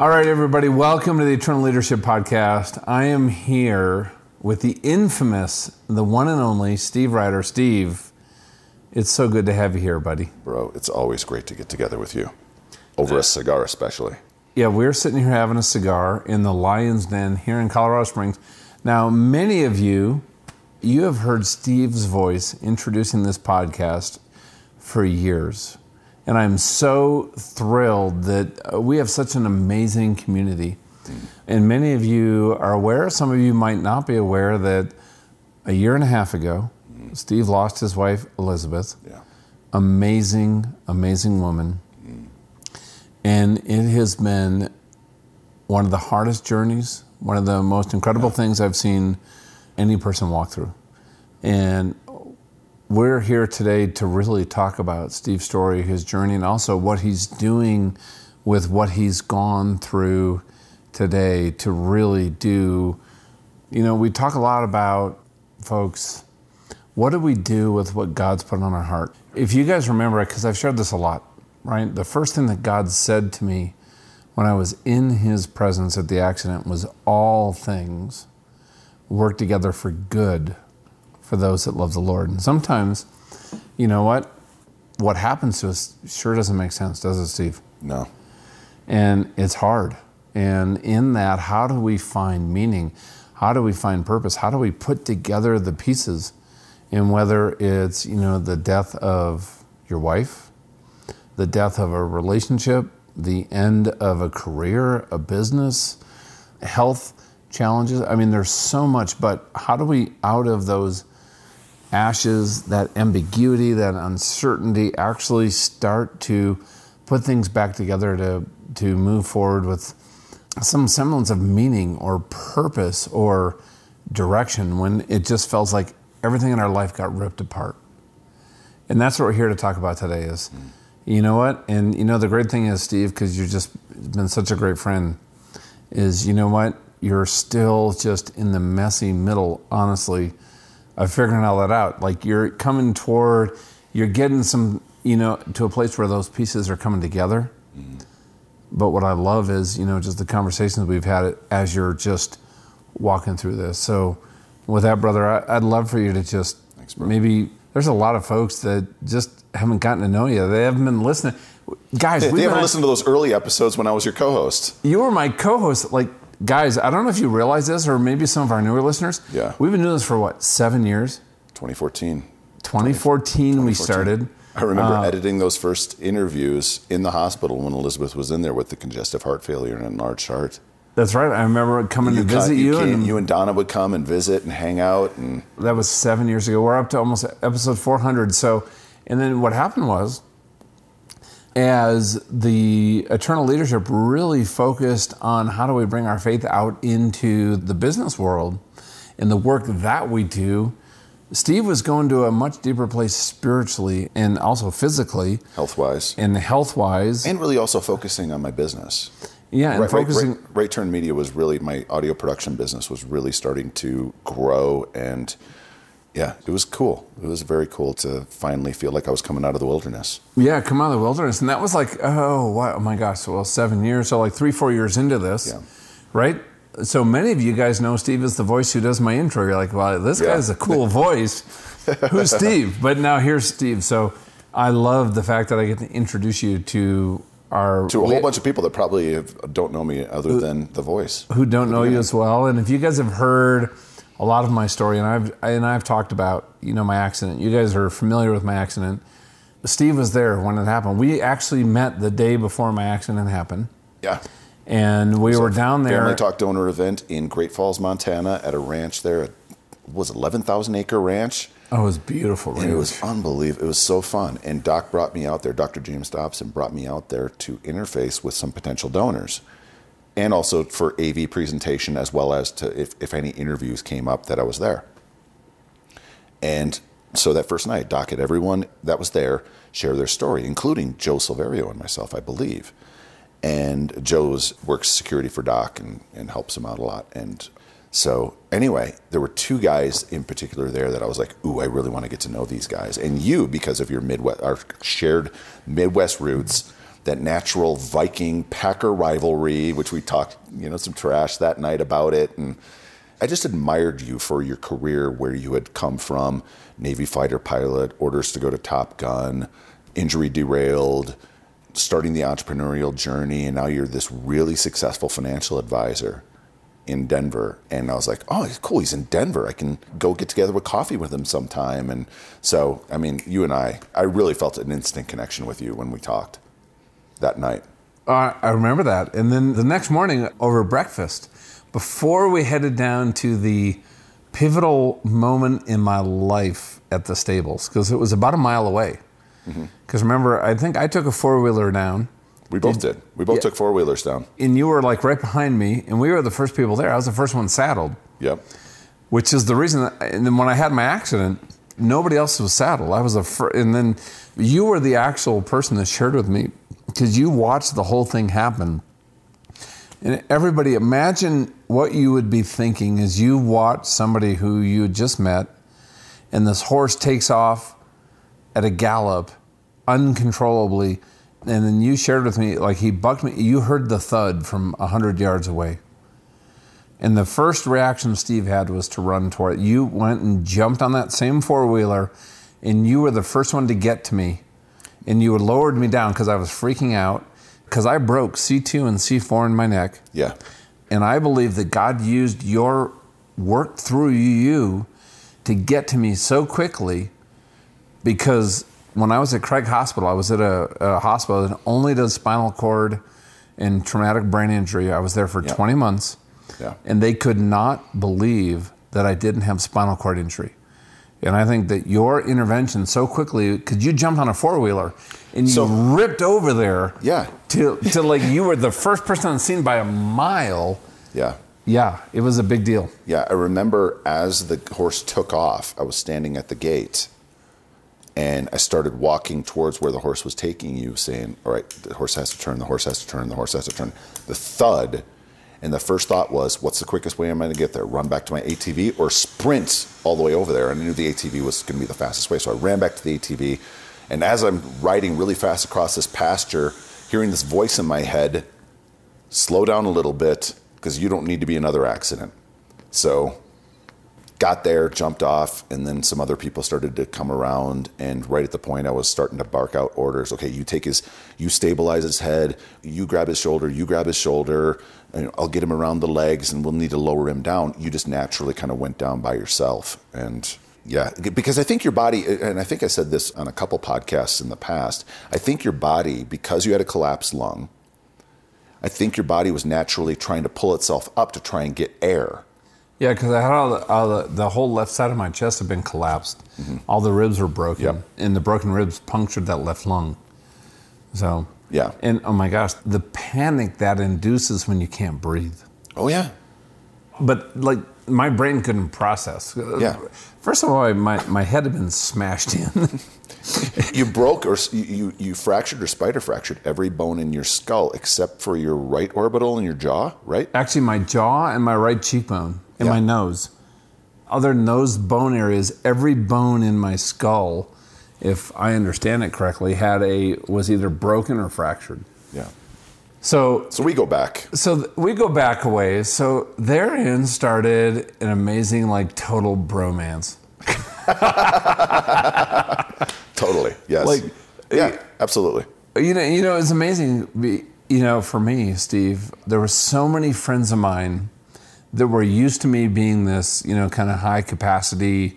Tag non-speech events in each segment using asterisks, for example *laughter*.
All right, everybody, welcome to the Eternal Leadership Podcast. I am here with the infamous, the one and only Steve Ryder. Steve, it's so good to have you here, buddy. Bro, it's always great to get together with you. Over a cigar, especially. Yeah, we're sitting here having a cigar in the Lion's Den here in Colorado Springs. Now, many of you, you have heard Steve's voice introducing this podcast for years. And I'm so thrilled that uh, we have such an amazing community. And many of you are aware, some of you might not be aware, that a year and a half ago, Steve lost his wife, Elizabeth. Yeah. Amazing, amazing woman. And it has been one of the hardest journeys, one of the most incredible things I've seen any person walk through. And we're here today to really talk about Steve's story, his journey, and also what he's doing with what he's gone through today to really do. You know, we talk a lot about, folks, what do we do with what God's put on our heart? If you guys remember, because I've shared this a lot, right? The first thing that God said to me when I was in his presence at the accident was all things work together for good for those that love the Lord. And sometimes, you know what? What happens to us sure doesn't make sense, does it, Steve? No. And it's hard. And in that, how do we find meaning? How do we find purpose? How do we put together the pieces? And whether it's, you know, the death of your wife, the death of a relationship, the end of a career, a business, health challenges. I mean, there's so much, but how do we, out of those ashes, that ambiguity, that uncertainty, actually start to put things back together to, to move forward with some semblance of meaning or purpose or direction when it just feels like everything in our life got ripped apart? And that's what we're here to talk about today is, you know what? And you know, the great thing is, Steve, because you've just been such a great friend, is you know what? You're still just in the messy middle, honestly, of figuring all that out. Like you're coming toward, you're getting some, you know, to a place where those pieces are coming together. Mm-hmm. But what I love is, you know, just the conversations we've had as you're just walking through this. So, with that, brother, I- I'd love for you to just Thanks, maybe. There's a lot of folks that just haven't gotten to know you. They haven't been listening. Guys, They, they haven't listened to those early episodes when I was your co-host. you were my co-host. Like, guys, I don't know if you realize this, or maybe some of our newer listeners. Yeah. we've been doing this for what seven years. 2014. 2014, we started. I remember Uh, editing those first interviews in the hospital when Elizabeth was in there with the congestive heart failure and enlarged heart. That's right. I remember coming to visit you, came- and you and Donna would come and visit and hang out, and that was seven years ago. We're up to almost episode 400. So, and then what happened was, as the eternal leadership really focused on how do we bring our faith out into the business world and the work that we do, Steve was going to a much deeper place spiritually and also physically health-wise, and health wise. and really also focusing on my business. Yeah, and right, right- focusing. right, right Turn Media was really my audio production business was really starting to grow, and yeah, it was cool. It was very cool to finally feel like I was coming out of the wilderness. Yeah, come out of the wilderness. And that was like, oh, wow, oh my gosh, well, seven years. So, like three, four years into this, Yeah. right? So many of you guys know Steve is the voice who does my intro. You're like, well, this Yeah. guy's a cool *laughs* voice. Who's Steve? But now here's Steve. So I love the fact that I get to introduce you to our To a whole bunch of people that probably have, don't know me other than the voice. who don't know you as well. And if you guys have heard a lot of my story, and I've and I've talked about you know my accident, you guys are familiar with my accident. Steve was there when it happened. We actually met the day before my accident happened, Yeah. and we were down there. Family Talk donor event in Great Falls, Montana, at a ranch there. It was eleven thousand acre ranch. Oh, it was beautiful. And it was unbelievable. It was so fun. And Doc brought me out there, Dr. James Dobson brought me out there to interface with some potential donors. And also for AV presentation, as well as to if, if any interviews came up that I was there. And so that first night, Doc had everyone that was there share their story, including Joe Silverio and myself, I believe. And Joe's works security for Doc and, and helps him out a lot. And so anyway, there were two guys in particular there that I was like, ooh, I really want to get to know these guys. And you, because of your Midwest, our shared Midwest roots, that natural Viking Packer rivalry, which we talked, you know, some trash that night about it. And I just admired you for your career where you had come from Navy fighter pilot, orders to go to Top Gun, injury derailed, starting the entrepreneurial journey, and now you're this really successful financial advisor in Denver. And I was like, oh, cool. He's in Denver. I can go get together with coffee with him sometime. And so, I mean, you and I, I really felt an instant connection with you when we talked that night. Uh, I remember that. And then the next morning over breakfast, before we headed down to the pivotal moment in my life at the stables, because it was about a mile away. Because mm-hmm. remember, I think I took a four wheeler down. We both did. We both yeah. took four wheelers down. And you were like right behind me, and we were the first people there. I was the first one saddled. Yep. Which is the reason. That, and then when I had my accident, nobody else was saddled. I was the first, and then you were the actual person that shared with me because you watched the whole thing happen. And everybody, imagine what you would be thinking as you watch somebody who you just met, and this horse takes off at a gallop uncontrollably. And then you shared with me, like he bucked me, you heard the thud from 100 yards away. And the first reaction Steve had was to run toward it. You went and jumped on that same four wheeler, and you were the first one to get to me and you lowered me down because I was freaking out because I broke C2 and C4 in my neck. Yeah. And I believe that God used your work through you to get to me so quickly because when I was at Craig Hospital, I was at a, a hospital that only does spinal cord and traumatic brain injury. I was there for yeah. 20 months. Yeah. And they could not believe that I didn't have spinal cord injury. And I think that your intervention so quickly, because you jumped on a four wheeler and you so, ripped over there. Yeah. To, to like you were the first person on the scene by a mile. Yeah. Yeah, it was a big deal. Yeah, I remember as the horse took off, I was standing at the gate and I started walking towards where the horse was taking you, saying, All right, the horse has to turn, the horse has to turn, the horse has to turn. The thud and the first thought was, what's the quickest way I'm going to get there? Run back to my ATV or sprint all the way over there? And I knew the ATV was going to be the fastest way. So I ran back to the ATV. And as I'm riding really fast across this pasture, hearing this voice in my head, slow down a little bit because you don't need to be another accident. So got there, jumped off, and then some other people started to come around. And right at the point, I was starting to bark out orders. Okay, you take his, you stabilize his head, you grab his shoulder, you grab his shoulder. I'll get him around the legs, and we'll need to lower him down. You just naturally kind of went down by yourself, and yeah, because I think your body, and I think I said this on a couple podcasts in the past. I think your body, because you had a collapsed lung, I think your body was naturally trying to pull itself up to try and get air yeah, because I had all, the, all the, the, whole left side of my chest had been collapsed. Mm-hmm. All the ribs were broken, yep. and the broken ribs punctured that left lung. So yeah, and oh my gosh, the panic that induces when you can't breathe. Oh yeah, but like my brain couldn't process. Yeah. First of all, my, my head had been smashed in. *laughs* you broke or you, you fractured or spider fractured every bone in your skull except for your right orbital and your jaw, right? Actually, my jaw and my right cheekbone in yeah. my nose. Other than those bone areas, every bone in my skull, if I understand it correctly, had a was either broken or fractured. Yeah. So so we go back. So th- we go back a ways. So therein started an amazing like total bromance. *laughs* totally. Yes. Like yeah, absolutely. You know, you know, it's amazing. You know, for me, Steve, there were so many friends of mine that were used to me being this, you know, kind of high capacity,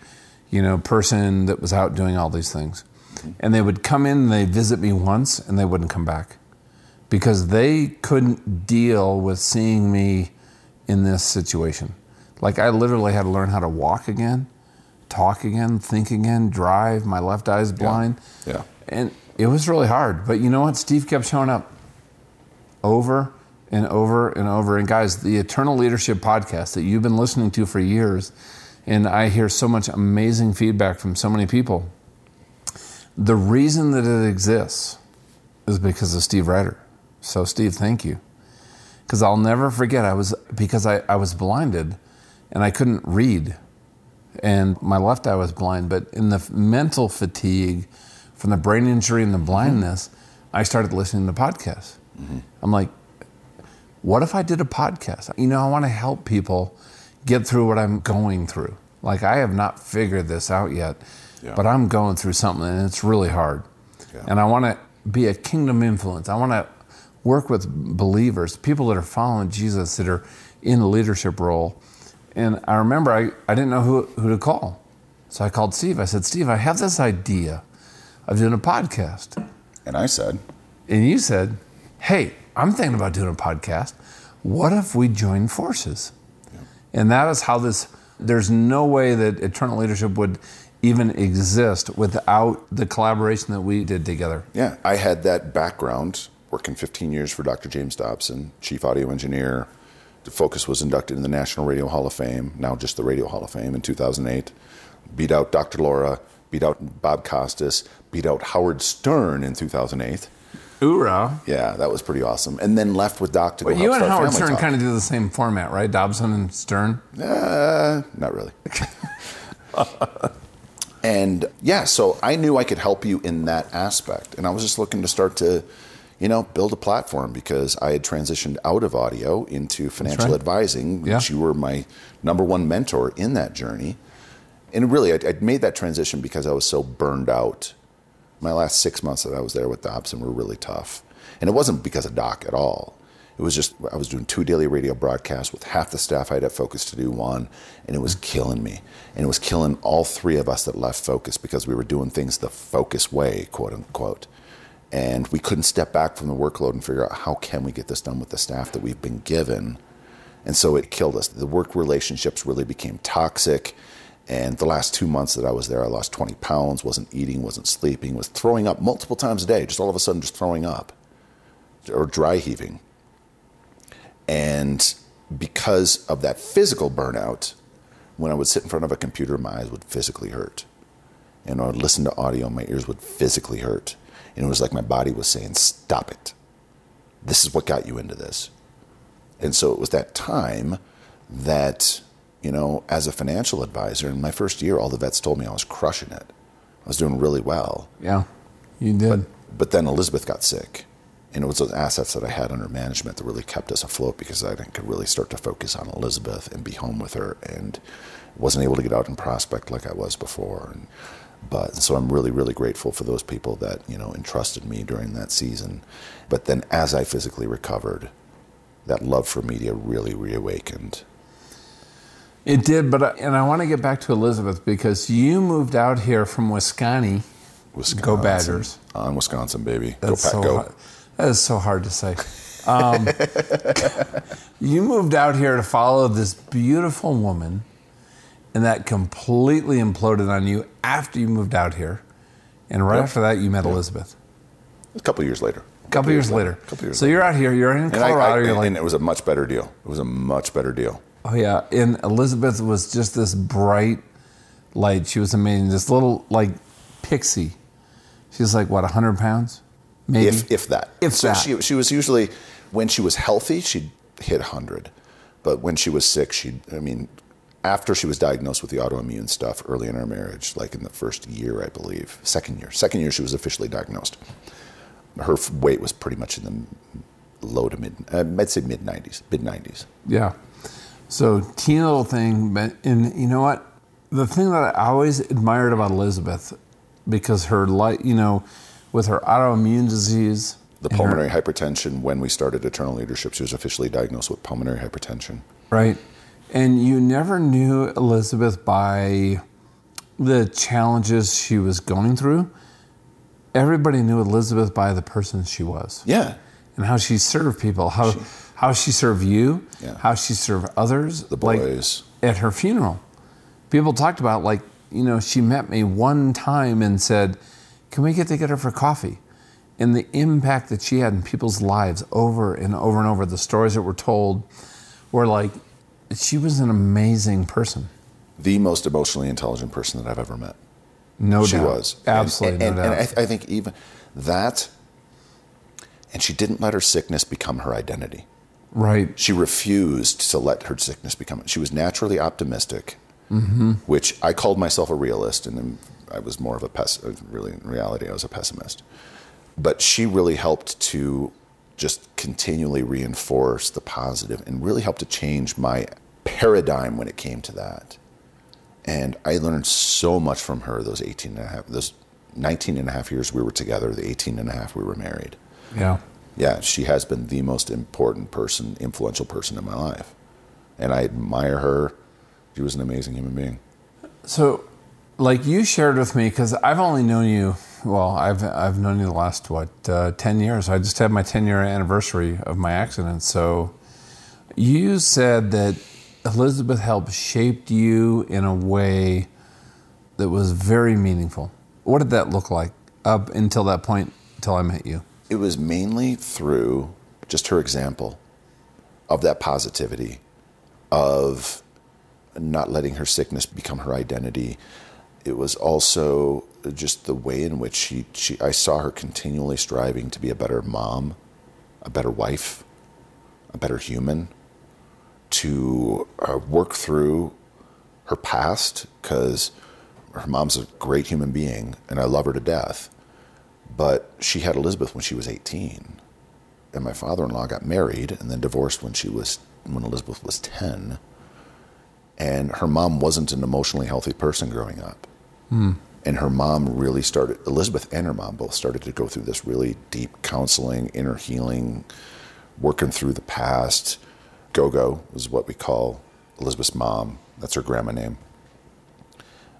you know, person that was out doing all these things. And they would come in they visit me once and they wouldn't come back because they couldn't deal with seeing me in this situation. Like I literally had to learn how to walk again, talk again, think again, drive. My left eye's blind. Yeah. yeah. And it was really hard. But you know what? Steve kept showing up over and over and over. And guys, the Eternal Leadership podcast that you've been listening to for years, and I hear so much amazing feedback from so many people. The reason that it exists is because of Steve Ryder. So, Steve, thank you. Because I'll never forget, I was because I, I was blinded and I couldn't read, and my left eye was blind. But in the mental fatigue from the brain injury and the blindness, I started listening to podcasts. Mm-hmm. I'm like, what if I did a podcast? You know, I want to help people get through what I'm going through. Like, I have not figured this out yet, Yeah. but I'm going through something and it's really hard. Yeah. And I want to be a kingdom influence. I want to work with believers, people that are following Jesus, that are in a leadership role. And I remember I, I didn't know who, who to call. So I called Steve. I said, Steve, I have this idea of doing a podcast. And I said, And you said, Hey, I'm thinking about doing a podcast. What if we join forces? And that is how this, there's no way that eternal leadership would even exist without the collaboration that we did together. Yeah, I had that background working 15 years for Dr. James Dobson, chief audio engineer. The Focus was inducted in the National Radio Hall of Fame, now just the Radio Hall of Fame in 2008. Beat out Dr. Laura, beat out Bob Costas, beat out Howard Stern in 2008. Hoorah. Yeah, that was pretty awesome. And then left with Doc to go But help you and Howard Stern kind of do the same format, right? Dobson and Stern. Uh, not really. and yeah, so I knew I could help you in that aspect. And I was just looking to start to, you know, build a platform because I had transitioned out of audio into financial right. advising, Yeah. which you were my number one mentor in that journey. And really, I'd, I'd made that transition because I was so burned out. My last six months that I was there with Dobson were really tough. And it wasn't because of Doc at all. It was just, I was doing two daily radio broadcasts with half the staff I had at Focus to do one, and it was killing me. And it was killing all three of us that left Focus because we were doing things the Focus way, quote unquote. And we couldn't step back from the workload and figure out how can we get this done with the staff that we've been given. And so it killed us. The work relationships really became toxic. And the last two months that I was there, I lost 20 pounds, wasn't eating, wasn't sleeping, was throwing up multiple times a day, just all of a sudden just throwing up or dry heaving. And because of that physical burnout, when I would sit in front of a computer, my eyes would physically hurt. And I would listen to audio, my ears would physically hurt. And it was like my body was saying, Stop it. This is what got you into this. And so it was that time that, you know, as a financial advisor, in my first year, all the vets told me I was crushing it. I was doing really well. Yeah, you did. But then Elizabeth got sick. And it was those assets that I had under management that really kept us afloat because I could really start to focus on Elizabeth and be home with her and wasn't able to get out and prospect like I was before. And, but so I'm really, really grateful for those people that, you know, entrusted me during that season. But then as I physically recovered, that love for media really reawakened. It did, but I, and I want to get back to Elizabeth because you moved out here from Wisconsin. Wisconsin. Go Badgers. On Wisconsin, baby. That's go, Pack, so go. hard. That is so hard to say. Um, *laughs* you moved out here to follow this beautiful woman, and that completely imploded on you after you moved out here. And right Yep. after that, you met Elizabeth. A couple years later. A couple years later. couple years so you're out here. You're in And, I- Colorado. I- you're like, and it was a much better deal. It was a much better deal. Oh yeah, and Elizabeth was just this bright light. She was amazing. This little like pixie. She's like what, hundred pounds, maybe. if if that. If so that. she she was usually when she was healthy, she'd hit hundred, but when she was sick, she I mean, after she was diagnosed with the autoimmune stuff early in our marriage, like in the first year, I believe, second year, second year she was officially diagnosed. Her weight was pretty much in the low to mid, uh, I'd say mid nineties, mid nineties. yeah. So teeny little thing, but and you know what? The thing that I always admired about Elizabeth, because her light, you know, with her autoimmune disease, The and her- pulmonary hypertension. When we started Eternal Leadership, she was officially diagnosed with pulmonary hypertension. Right. And you never knew Elizabeth by the challenges she was going through. Everybody knew Elizabeth by the person she was Yeah, and how she served people, how how she served you, Yeah. how she served others. the like, boys. at her funeral. People talked about like, you know, she met me one time and said, "Can we get together for coffee?" And the impact that she had in people's lives over and over and over, the stories that were told were like she was an amazing person. the most emotionally intelligent person that I've ever met. No she doubt. was Absolutely and, no and, doubt. and I, I think even that and she didn't let her sickness become her identity right. she refused to let her sickness become she was naturally optimistic Mm-hmm. which i called myself a realist and then i was more of a pes- really in reality i was a pessimist but she really helped to just continually reinforce the positive and really helped to change my paradigm when it came to that. And I learned so much from her those 18 and a half, those 19 and a half years we were together, the 18 and a half we were married. Yeah. Yeah, she has been the most important person, influential person in my life. And I admire her. She was an amazing human being. So, like you shared with me, because I've only known you, well, I've, I've known you the last, what, uh, 10 years. I just had my 10 year anniversary of my accident. So, you said that Elizabeth helped shaped you in a way that was very meaningful. What did that look like up until that point, until I met you? It was mainly through just her example of that positivity, of not letting her sickness become her identity. It was also just the way in which she, she I saw her continually striving to be a better mom, a better wife, a better human, to uh, work through her past because her mom's a great human being and I love her to death. But she had Elizabeth when she was 18. And my father in law got married and then divorced when she was when Elizabeth was 10. And her mom wasn't an emotionally healthy person growing up. Hmm. And her mom really started, Elizabeth and her mom both started to go through this really deep counseling, inner healing, working through the past. Gogo is what we call Elizabeth's mom. That's her grandma name.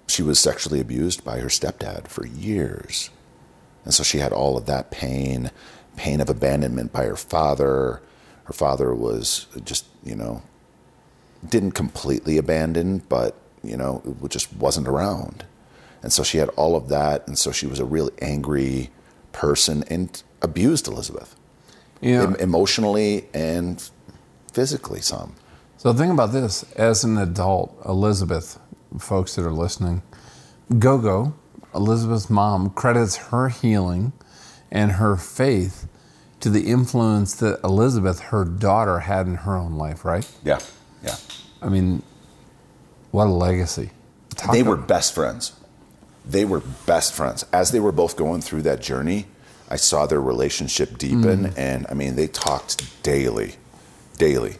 She was sexually abused by her stepdad for years. And so she had all of that pain, pain of abandonment by her father. Her father was just, you know, didn't completely abandon, but, you know, it just wasn't around. And so she had all of that. And so she was a really angry person and abused Elizabeth Yeah. em- emotionally and physically some. So think about this: as an adult, Elizabeth, folks that are listening, Gogo, Elizabeth's mom, credits her healing and her faith to the influence that Elizabeth, her daughter, had in her own life. Right? Yeah, yeah. I mean, what a legacy! Talk they were best friends. They were best friends. As they were both going through that journey, I saw their relationship deepen, mm. and I mean, they talked daily, daily.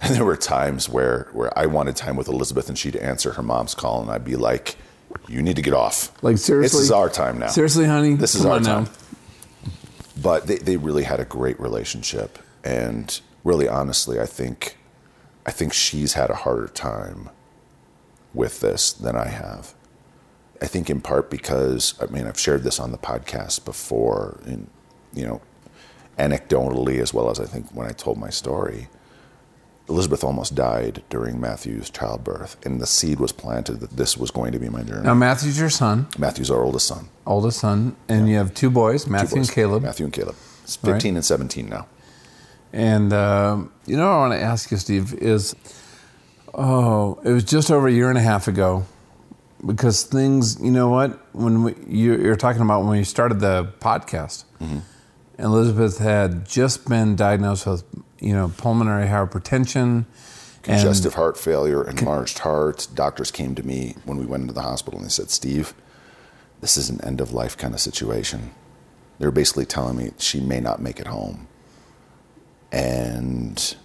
And *laughs* there were times where, where I wanted time with Elizabeth, and she'd answer her mom's call, and I'd be like, "You need to get off. like seriously. this is our time now. Seriously, honey, This is our on now. time." But they, they really had a great relationship, and really, honestly, I think, I think she's had a harder time with this than I have. I think in part because I mean I've shared this on the podcast before, and you know, anecdotally as well as I think when I told my story. Elizabeth almost died during Matthew's childbirth, and the seed was planted that this was going to be my journey. Now, Matthew's your son, Matthew's our oldest son. oldest son, and you have two boys, Two Matthew boys, and Caleb. Matthew and Caleb. It's All right. 15 and 17 now. And um, you know what I want to ask you, Steve, is oh, it was just over a year and a half ago because things, you know what? When we, you, you're talking about when we started the podcast, Elizabeth had just been diagnosed with, you know, pulmonary hypertension. Congestive heart failure, enlarged heart. Doctors came to me when we went into the hospital and they said, Steve, this is an end of life kind of situation. They were basically telling me she may not make it home. And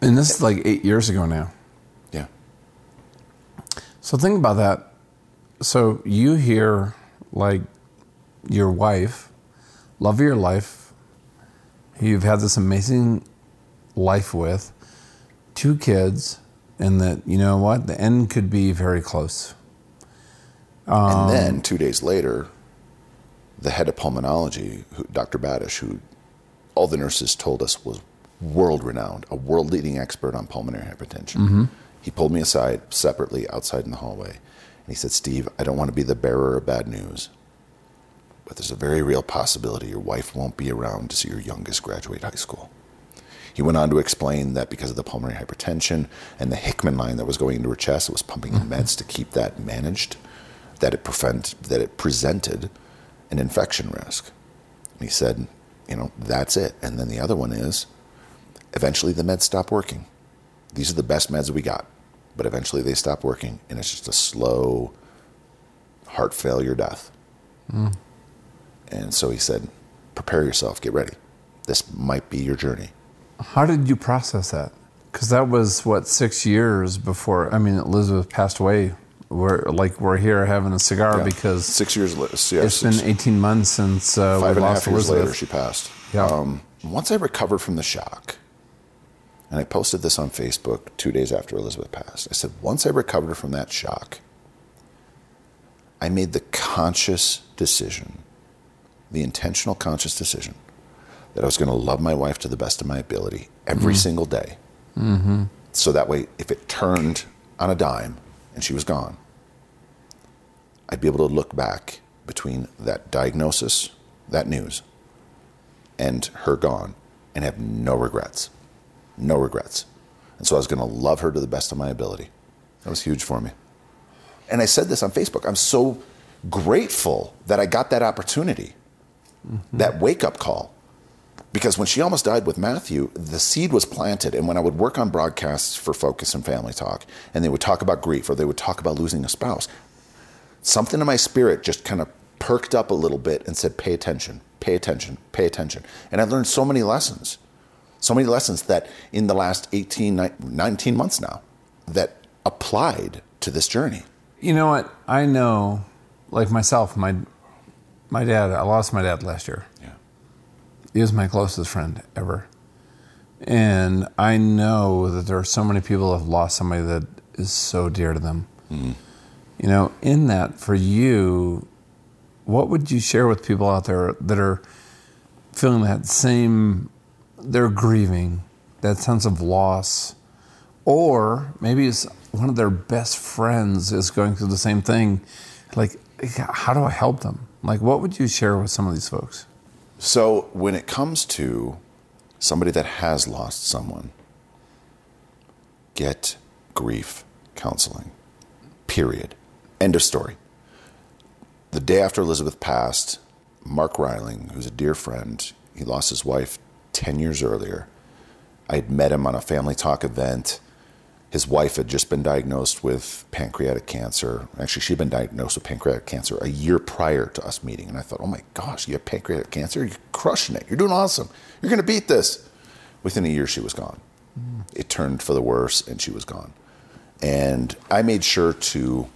And this is like eight years ago now. yeah, So think about that. So you hear like your wife, love of your life, you've had this amazing life with, two kids, and that you know what the end could be very close. and um, then two days later, the head of pulmonology, who, Dr. Badish, who all the nurses told us was world renowned, a world leading expert on pulmonary hypertension, mm-hmm. he pulled me aside separately outside in the hallway. And he said, Steve, I don't want to be the bearer of bad news, but there's a very real possibility your wife won't be around to see your youngest graduate high school. He went on to explain that because of the pulmonary hypertension and the Hickman line that was going into her chest, it was pumping in meds to keep that managed, that it prevent that it presented an infection risk. And he said, you know, that's it. And then the other one is eventually the meds stop working. These are the best meds we got, but eventually they stop working, and it's just a slow heart failure death. Mm. And so he said, prepare yourself, get ready. This might be your journey. How did you process that? Because that was what six years before. I mean, Elizabeth passed away. We're like we're here having a cigar Yeah. because six years yeah, it's six- been 18 months since uh, five we and a lost half years Elizabeth. later, she passed. Yeah. Um, once I recovered from the shock, and I posted this on Facebook two days after Elizabeth passed, I said, once I recovered from that shock, I made the conscious decision, the intentional conscious decision, that I was going to love my wife to the best of my ability every single day. Mm-hmm. So that way, if it turned on a dime and she was gone, I'd be able to look back between that diagnosis, that news, and her gone and have no regrets. No regrets. And so I was going to love her to the best of my ability. That was huge for me. And I said this on Facebook. I'm so grateful that I got that opportunity, that wake up call. Because when she almost died with Matthew, the seed was planted. And when I would work on broadcasts for Focus and Family Talk, and they would talk about grief or they would talk about losing a spouse, something in my spirit just kind of perked up a little bit and said, pay attention, pay attention, pay attention. And I learned so many lessons, so many lessons that in the last 18, 19 months now, that applied to this journey. You know what? I know, like myself, my my dad. I lost my dad last year. Was my closest friend ever, and I know that there are so many people that have lost somebody that is so dear to them. Hmm. You know, in that for you, what would you share with people out there that are feeling that same? They're grieving that sense of loss? Or maybe it's one of their best friends is going through the same thing. Like how do i help them? Like what would you share with some of these folks So when it comes to somebody that has lost someone, get grief counseling. Period. End of story. The day after Elizabeth passed, Mark Reiling, who's a dear friend, he lost his wife 10 years earlier. I had met him on a family talk event. His wife had just been diagnosed with pancreatic cancer. Actually, she'd been diagnosed with pancreatic cancer a year prior to us meeting. And I thought, oh my gosh, you have pancreatic cancer? You're crushing it. You're doing awesome. You're going to beat this. Within a year, she was gone. Hmm. It turned for the worse, and she was gone. And I made sure to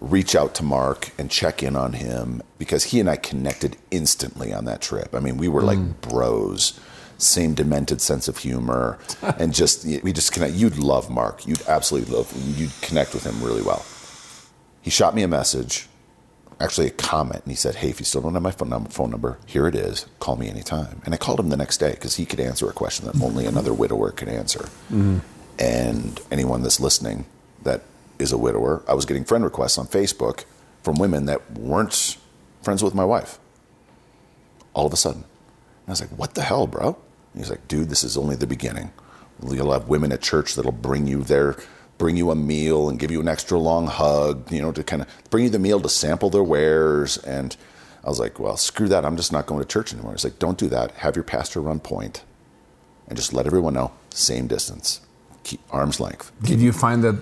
reach out to Mark and check in on him because he and I connected instantly on that trip. I mean, we were like hmm. bros, same demented sense of humor, *laughs* and just we just connect. You'd love Mark. You'd absolutely love. You'd connect with him really well. He shot me a message, actually a comment, and he said, "Hey, if you still don't have my phone number, phone number, here it is. Call me anytime." And I called him the next day because he could answer a question that only another widower could answer. Mm-hmm. And anyone that's listening that is a widower, I was getting friend requests on Facebook from women that weren't friends with my wife. All of a sudden. And I was like, what the hell, bro? He's like, dude, this is only the beginning. You'll have women at church that'll bring you their bring you a meal and give you an extra long hug, you know, to kind of bring you the meal to sample their wares. And I was like, well, screw that. I'm just not going to church anymore. He's like, don't do that. Have your pastor run point and just let everyone know, same distance, keep arm's length. did you find that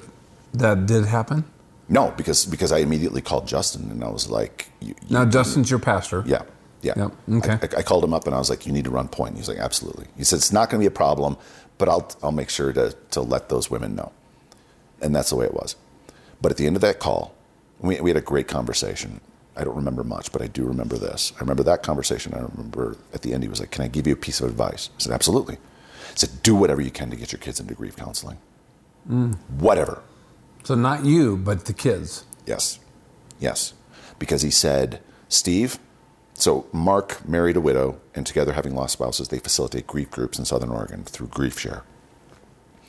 that did happen No, because because I immediately called Justin and I was like, you, you- now justin's your pastor yeah, yeah. Yep, okay. I, I called him up and I was like, you need to run point. He's like, absolutely. He said it's not going to be a problem, but I'll I'll make sure to to let those women know. And that's the way it was. But at the end of that call, we we had a great conversation. I don't remember much, but I do remember this. I remember that conversation. I remember at the end he was like, "Can I give you a piece of advice?" I said, "Absolutely." He said, "Do whatever you can to get your kids into grief counseling. Mm. Whatever." so not you but the kids Yes. Yes. Because he said, Steve, so Mark married a widow, and together, having lost spouses, they facilitate grief groups in Southern Oregon through Grief Share.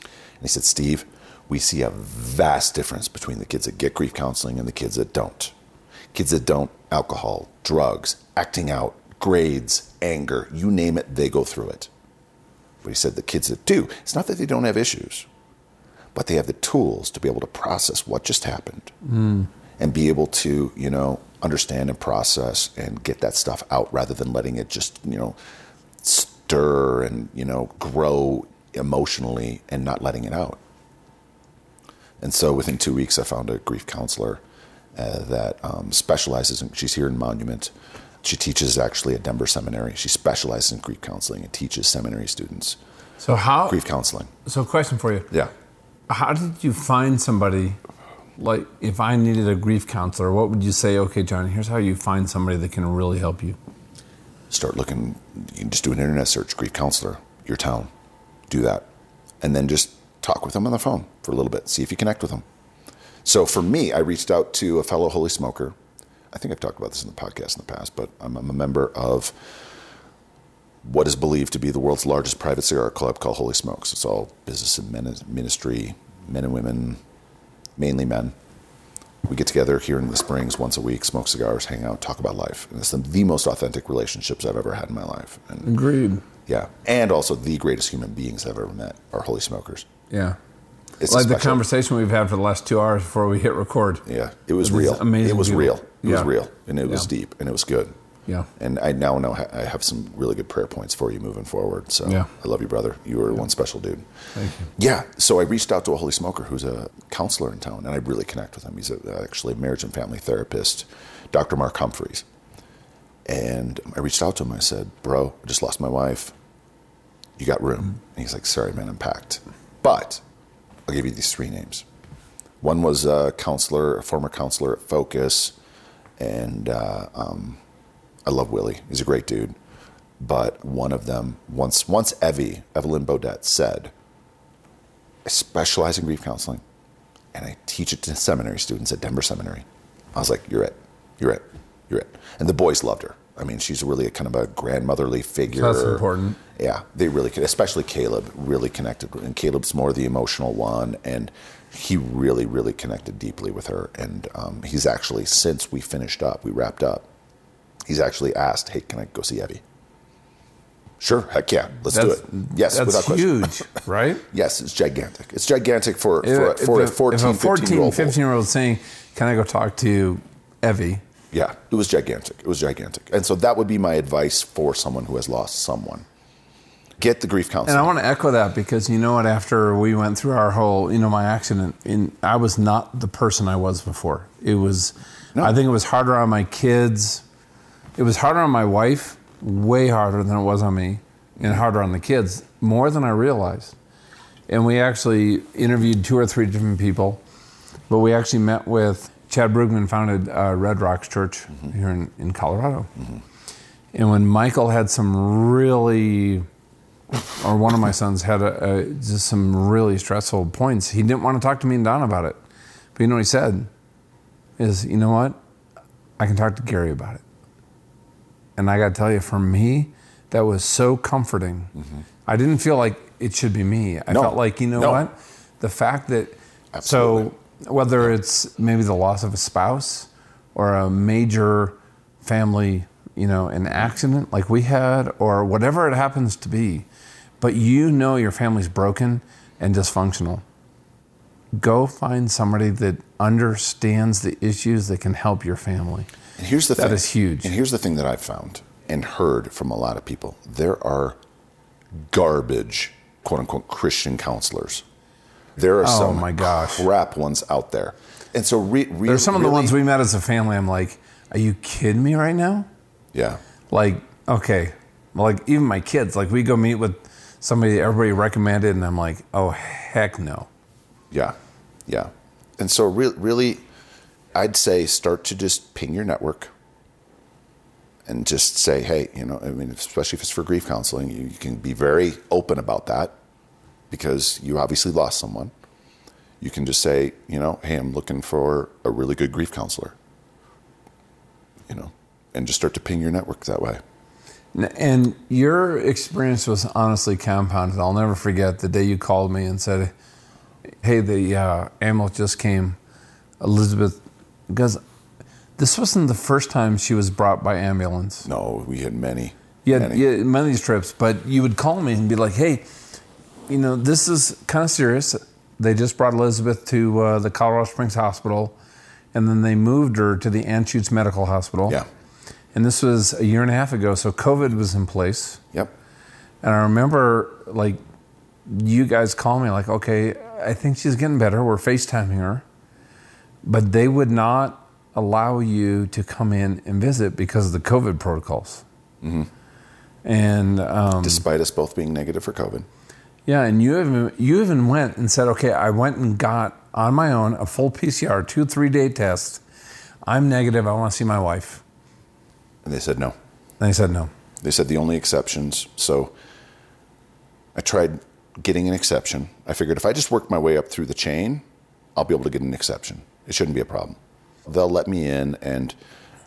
And he said, Steve, we see a vast difference between the kids that get grief counseling and the kids that don't. Kids that don't, alcohol, drugs, acting out, grades, anger, you name it, they go through it. But he said the kids that do, it's not that they don't have issues, but they have the tools to be able to process what just happened mm. and be able to, you know, understand and process and get that stuff out rather than letting it just, you know, stir and, you know, grow emotionally and not letting it out. And so within two weeks, I found a grief counselor uh, that um, specializes in, she's here in Monument. She teaches actually at Denver Seminary. She specializes in grief counseling and teaches seminary students So how? grief counseling. So, question for you: Yeah. How did you find somebody? Like, if I needed a grief counselor, what would you say? Okay, John, here's how you find somebody that can really help you. Start looking, you can just do an internet search, grief counselor, your town. Do that. And then just talk with them on the phone for a little bit, see if you connect with them. So for me, I reached out to a fellow holy smoker. I think I've talked about this in the podcast in the past, but I'm, I'm a member of what is believed to be the world's largest private cigar club called Holy Smokes. It's all business and ministry, men and women, mainly men. We get together here in the Springs once a week, smoke cigars, hang out, talk about life. And it's the, the most authentic relationships I've ever had in my life. And Agreed. yeah, and also the greatest human beings I've ever met are holy smokers. Yeah. It's like the conversation we've had for the last two hours before we hit record. Yeah, it was real. amazing It was people. real. It was real, and it was deep, and it was good. Yeah. And I now know I have some really good prayer points for you moving forward. So Yeah. I love you, brother. You are one special dude. Thank you. Yeah. So I reached out to a holy smoker who's a counselor in town, and I really connect with him. He's a, actually a marriage and family therapist, Dr. Mark Humphreys. And I reached out to him. I said, "Bro, I just lost my wife. You got room?" And he's like, "Sorry, man, I'm packed. But I'll give you these three names. One was a counselor, a former counselor at Focus, and uh, um, I love Willie. He's a great dude. But one of them, once, once Evie, Evelyn Baudet, said, I specialize in grief counseling and I teach it to seminary students at Denver Seminary. I was like, You're it. You're it. You're it. And the boys loved her. I mean, she's really a kind of a grandmotherly figure. That's important. Yeah, they really, could, especially Caleb, really connected. And Caleb's more the emotional one, and he really, really connected deeply with her. And um, he's actually, since we finished up, we wrapped up, he's actually asked, "Hey, can I go see Evie?" Sure, heck yeah, let's do it. Yes, that's without question. huge, *laughs* right? Yes, it's gigantic. It's gigantic for for, If- for a if 14, if a 14, 15 year old. 15 year old saying, Can I go talk to Evie? Yeah, it was gigantic. It was gigantic. And so that would be my advice for someone who has lost someone. Get the grief counseling. And I want to echo that because you know what? After we went through our whole, you know, my accident, in, I was not the person I was before. It was, No. I think it was harder on my kids. It was harder on my wife, way harder than it was on me, and harder on the kids, more than I realized. And we actually interviewed two or three different people, but we actually met with Chad Brugman, founded uh, Red Rocks Church here in, in Colorado. And when Michael had some really or one of my sons had a, a, just some really stressful points. He didn't want to talk to me and Don about it. But you know what he said? Is, you know what? I can talk to Gary about it. And I got to tell you, for me, that was so comforting. I didn't feel like it should be me. I Mm-hmm. No. felt like, you know No. what? The fact that, Absolutely. so whether it's maybe the loss of a spouse or a major family, you know, an accident like we had, or whatever it happens to be, but you know your family's broken and dysfunctional. Go find somebody that understands the issues that can help your family. And here's the That thing. is huge. And here's the thing that I've found and heard from a lot of people. There are garbage, quote unquote, Christian counselors. There are Oh, some my gosh. crap ones out there. And so re- re- There's some of the ones we met as a family. I'm like, are you kidding me right now? Yeah. Like, okay, like even my kids, like we go meet with somebody everybody recommended, and I'm like, oh heck no. Yeah, yeah. And so, re- really, I'd say start to just ping your network and just say, hey, you know, I mean, especially if it's for grief counseling, you, you can be very open about that because you obviously lost someone. You can just say, you know, hey, I'm looking for a really good grief counselor, you know, and just start to ping your network that way. And your experience was honestly compounded. I'll never forget the day you called me and said, "Hey, the uh, ambulance just came." Elizabeth, because this wasn't the first time she was brought by ambulance. No, we had many. Had, many. had many of these trips, but you would call me and be like, "Hey, you know, this is kind of serious. They just brought Elizabeth to uh, the Colorado Springs Hospital, and then they moved her to the Anschutz Medical Hospital. Yeah. And this was a year and a half ago, so COVID was in place. Yep. And I remember, like, you guys call me, like, okay, I think she's getting better. We're FaceTiming her. But they would not allow you to come in and visit because of the COVID protocols. And um, Despite us both being negative for COVID. yeah, and you even you even went and said, okay, I went and got on my own a full PCR, two three day test. I'm negative. I want to see my wife. And they said no. And they said no. They said the only exceptions. So I tried getting an exception. I figured if I just work my way up through the chain, I'll be able to get an exception. It shouldn't be a problem. They'll let me in, and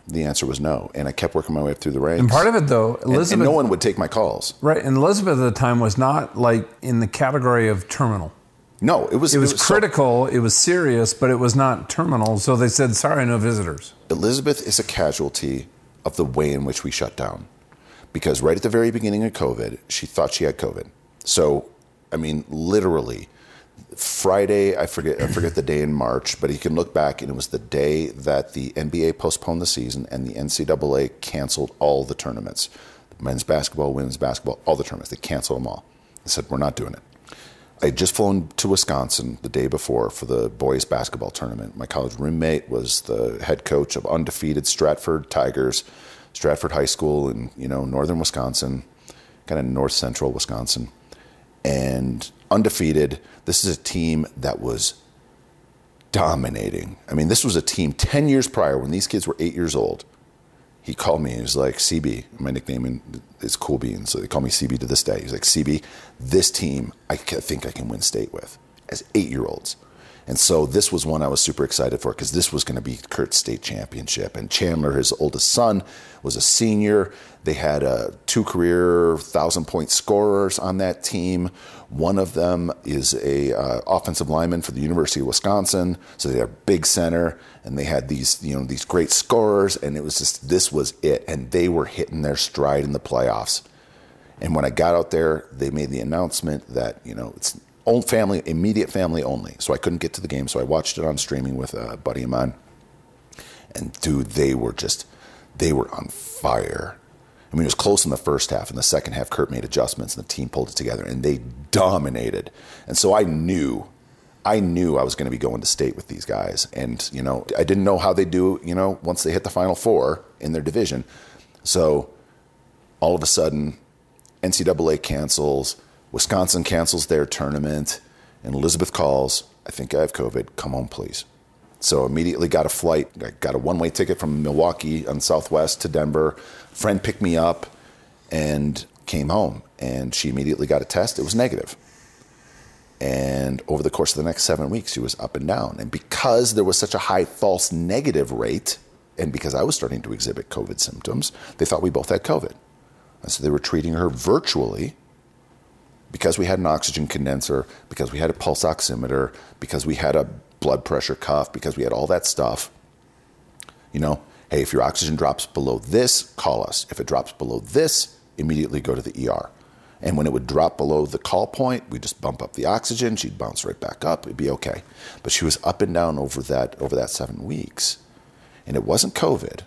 the answer was no. And I kept working my way up through the ranks. And part of it though, Elizabeth, and no one would take my calls. right? And Elizabeth at the time was not like in the category of terminal. No, it was It was so- critical. it was serious, but it was not terminal. So they said, sorry, no visitors. Elizabeth is a casualty of the way in which we shut down. Because right at the very beginning of COVID, she thought she had COVID. So, I mean, literally, Friday, I forget, I forget the day in March, but you can look back, and it was the day that the NBA postponed the season and the NCAA canceled all the tournaments men's basketball, women's basketball, all the tournaments. They canceled them all. They said, We're not doing it. I had just flown to Wisconsin the day before for the boys basketball tournament. My college roommate was the head coach of undefeated Stratford Tigers, Stratford High School in you know northern Wisconsin, kind of north central Wisconsin, and undefeated. This is a team that was dominating. I mean, this was a team ten years prior when these kids were eight years old. He called me. and He was like, "CB." My nickname is Cool Beans, so they call me CB to this day. He's like, "CB, this team, I think I can win state with as eight-year-olds." And so this was one I was super excited for because this was going to be Kurt's state championship. And Chandler, his oldest son, was a senior. They had uh, two career thousand point scorers on that team. One of them is a uh, offensive lineman for the University of Wisconsin. So they had a big center, and they had these you know these great scorers. And it was just this was it, and they were hitting their stride in the playoffs. And when I got out there, they made the announcement that you know it's own family, immediate family only. So I couldn't get to the game, so I watched it on streaming with a buddy of mine. And dude, they were just they were on fire. I mean, it was close in the first half. In the second half, Kurt made adjustments, and the team pulled it together, and they dominated. And so I knew, I knew I was going to be going to state with these guys. And you know, I didn't know how they do. You know, once they hit the Final Four in their division, so all of a sudden, NCAA cancels, Wisconsin cancels their tournament, and Elizabeth calls, I think I have COVID, come home, please. So immediately got a flight, I got a one way ticket from Milwaukee on Southwest to Denver. Friend picked me up and came home, and she immediately got a test. It was negative. And over the course of the next seven weeks, she was up and down. And because there was such a high false negative rate, and because I was starting to exhibit COVID symptoms, they thought we both had COVID. And so they were treating her virtually because we had an oxygen condenser, because we had a pulse oximeter, because we had a blood pressure cuff, because we had all that stuff. You know, hey, if your oxygen drops below this, call us. If it drops below this, immediately go to the ER. And when it would drop below the call point, we just bump up the oxygen. She'd bounce right back up. It'd be okay. But she was up and down over that over that seven weeks, and it wasn't COVID.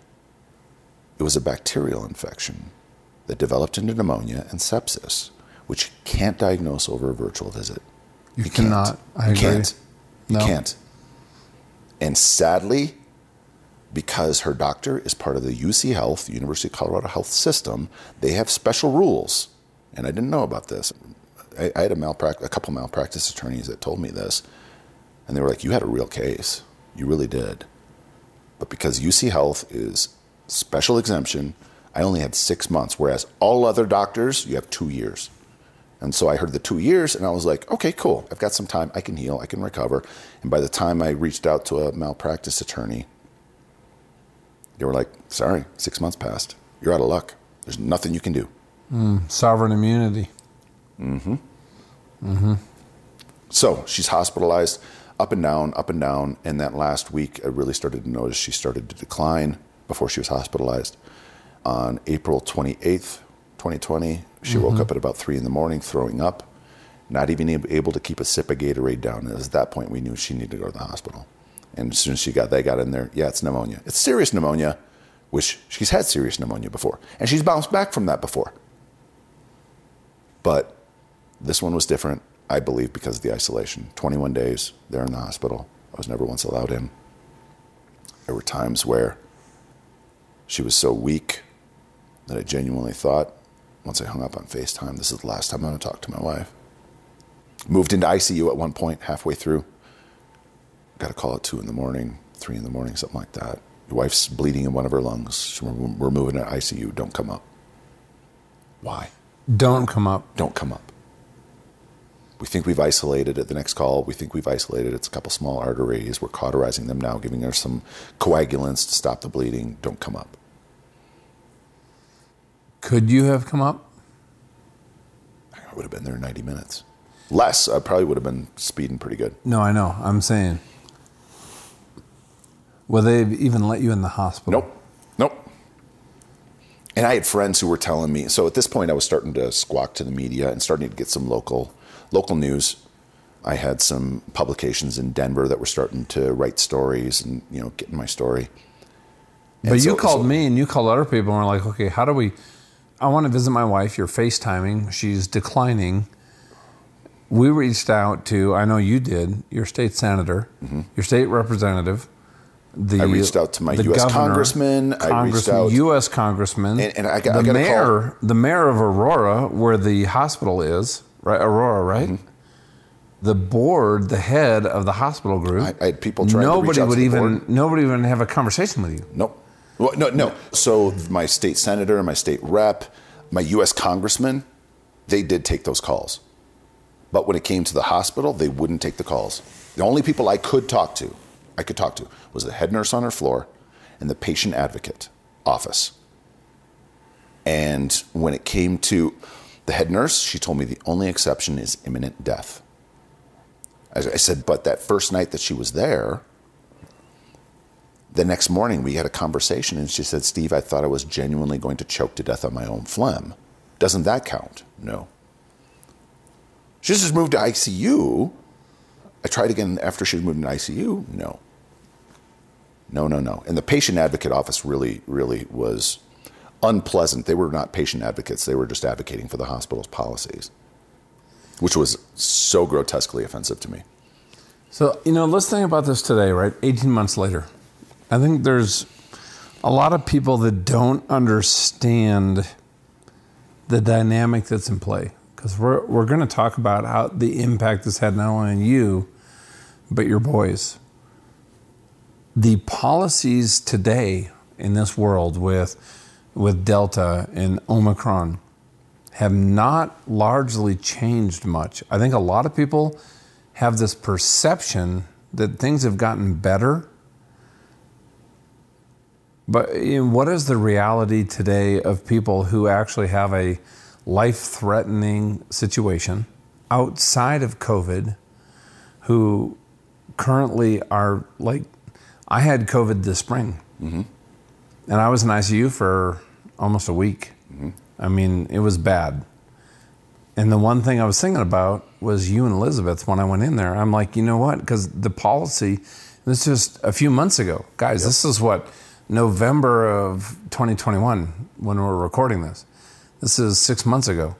It was a bacterial infection that developed into pneumonia and sepsis, which you can't diagnose over a virtual visit. You, can't. cannot. I you agree. can't. You No. can't. And sadly, because her doctor is part of the UC Health, University of Colorado Health System, they have special rules. And I didn't know about this. I, I had a, malprac- a couple malpractice attorneys that told me this. And they were like, You had a real case. You really did. But because UC Health is special exemption, I only had six months, whereas all other doctors, you have two years. And so I heard the two years, and I was like, okay, cool. I've got some time. I can heal. I can recover. And by the time I reached out to a malpractice attorney, they were like, sorry, six months passed. You're out of luck. There's nothing you can do. Sovereign immunity. Mm hmm. Mm hmm. So she's hospitalized up and down, up and down. And that last week, I really started to notice she started to decline before she was hospitalized. On April 28th, 2020, she woke mm-hmm. up at about three in the morning throwing up, not even able to keep a sip of Gatorade down. And at that point, we knew she needed to go to the hospital. And as soon as she got, they got in there, yeah, it's pneumonia. It's serious pneumonia, which she's had serious pneumonia before. And she's bounced back from that before. But this one was different, I believe, because of the isolation. 21 days there in the hospital. I was never once allowed in. There were times where she was so weak that I genuinely thought, once I hung up on FaceTime, this is the last time I'm going to talk to my wife. Moved into ICU at one point, halfway through. Got a call at two in the morning, three in the morning, something like that. Your wife's bleeding in one of her lungs. We're, we're moving to ICU. Don't come up. Why? Don't come up. Don't come up. We think we've isolated it. The next call, we think we've isolated. It's a couple small arteries. We're cauterizing them now, giving her some coagulants to stop the bleeding. Don't come up. Could you have come up? I would have been there in 90 minutes. Less. I probably would have been speeding pretty good. No, I know. I'm saying. Will they've even let you in the hospital? Nope. Nope. And I had friends who were telling me. So at this point, I was starting to squawk to the media and starting to get some local local news. I had some publications in Denver that were starting to write stories and you know getting my story. But you so- called so- me and you called other people and were like, okay, how do we? I want to visit my wife. You're FaceTiming. She's declining. We reached out to, I know you did, your state senator, your state representative. The, Mm-hmm. I reached out to my US governor, congressman. I reached out- U.S. congressman, And- and I got- the I got mayor, the mayor of Aurora, where the hospital is, right? Aurora, right? Mm-hmm. The board, the head of the hospital group. I- I had people trying to reach nobody would even board. nobody even have a conversation with you. Nope. Well, no, no. So my state senator, my state rep, my U.S. congressman, they did take those calls. But when it came to the hospital, they wouldn't take the calls. The only people I could talk to, I could talk to, was the head nurse on her floor and the patient advocate office. And when it came to the head nurse, she told me the only exception is imminent death. I said, but that first night that she was there, the next morning we had a conversation and she said, Steve, I thought I was genuinely going to choke to death on my own phlegm. Doesn't that count? No. She just moved to ICU. I tried again after she moved to ICU. No. No, no, no. And the patient advocate office really, really was unpleasant. They were not patient advocates, they were just advocating for the hospital's policies, which was so grotesquely offensive to me. So, you know, let's think about this today, right? 18 months later. I think there's a lot of people that don't understand the dynamic that's in play. Because we're, we're going to talk about how the impact this had not only on you, but your boys. The policies today in this world with, with Delta and Omicron have not largely changed much. I think a lot of people have this perception that things have gotten better. But what is the reality today of people who actually have a life threatening situation outside of COVID who currently are like, I had COVID this spring mm-hmm. and I was in ICU for almost a week. Mm-hmm. I mean, it was bad. And the one thing I was thinking about was you and Elizabeth when I went in there. I'm like, you know what? Because the policy, this is just a few months ago. Guys, this is what, November of 2021 when we're recording this. This is six months ago.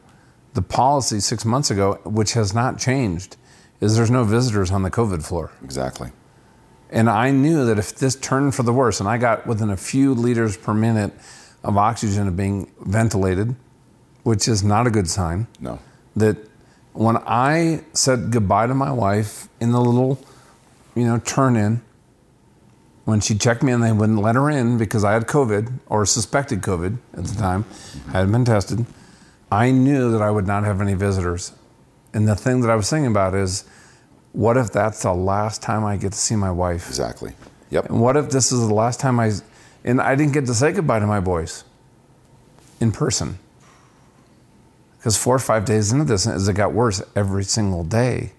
The policy six months ago, which has not changed, is there's no visitors on the COVID floor. Exactly. And I knew that if this turned for the worse, and I got within a few liters per minute of oxygen of being ventilated, which is not a good sign, No. that when I said goodbye to my wife in the little, you know, turn in, when she checked me and they wouldn't let her in because I had COVID or suspected COVID at the time, hadn't been tested, I knew that I would not have any visitors. And the thing that I was thinking about is, what if that's the last time I get to see my wife? Exactly. Yep. And what if this is the last time I, and I didn't get to say goodbye to my boys in person? Because four or five days into this, as it got worse every single day,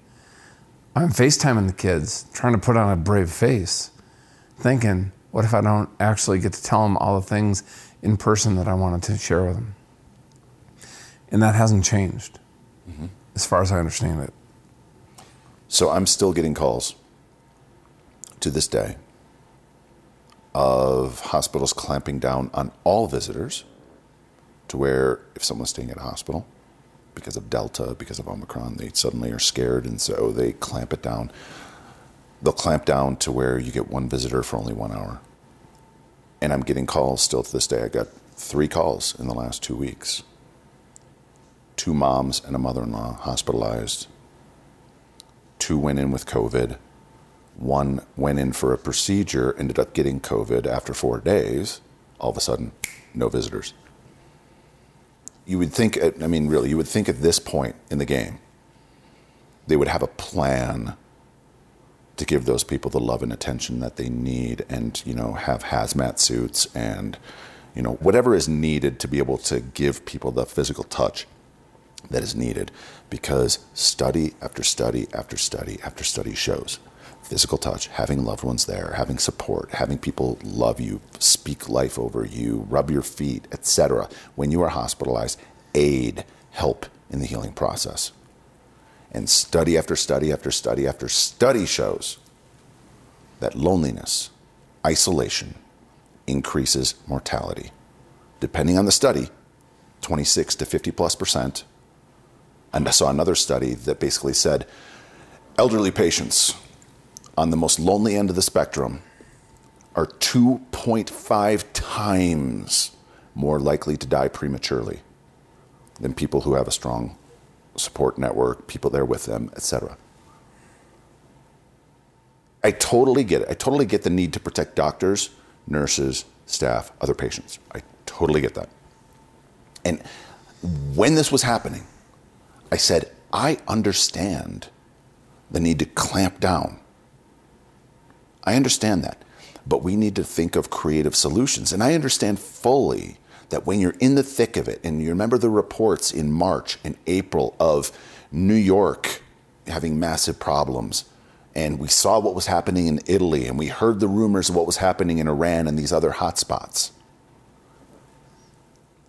I'm FaceTiming the kids, trying to put on a brave face, thinking, what if I don't actually get to tell them all the things in person that I wanted to share with them? And that hasn't changed, mm-hmm. as far as I understand it. So I'm still getting calls to this day of hospitals clamping down on all visitors to where if someone's staying at a hospital because of Delta, because of Omicron, they suddenly are scared and so they clamp it down. They'll clamp down to where you get one visitor for only one hour. And I'm getting calls still to this day. I got three calls in the last two weeks. Two moms and a mother in law hospitalized. Two went in with COVID. One went in for a procedure, ended up getting COVID after four days. All of a sudden, no visitors. You would think, I mean, really, you would think at this point in the game, they would have a plan to give those people the love and attention that they need and you know have hazmat suits and you know whatever is needed to be able to give people the physical touch that is needed. Because study after study after study after study shows. Physical touch having loved ones there having support having people love you speak life over you rub your feet etc when you are hospitalized aid help in the healing process and study after study after study after study shows that loneliness, isolation, increases mortality. Depending on the study, 26 to 50 plus percent. And I saw another study that basically said elderly patients on the most lonely end of the spectrum are 2.5 times more likely to die prematurely than people who have a strong support network, people there with them, etc. I totally get it. I totally get the need to protect doctors, nurses, staff, other patients. I totally get that. And when this was happening, I said, I understand the need to clamp down. I understand that. But we need to think of creative solutions. And I understand fully that when you're in the thick of it, and you remember the reports in March and April of New York having massive problems, and we saw what was happening in Italy, and we heard the rumors of what was happening in Iran and these other hotspots.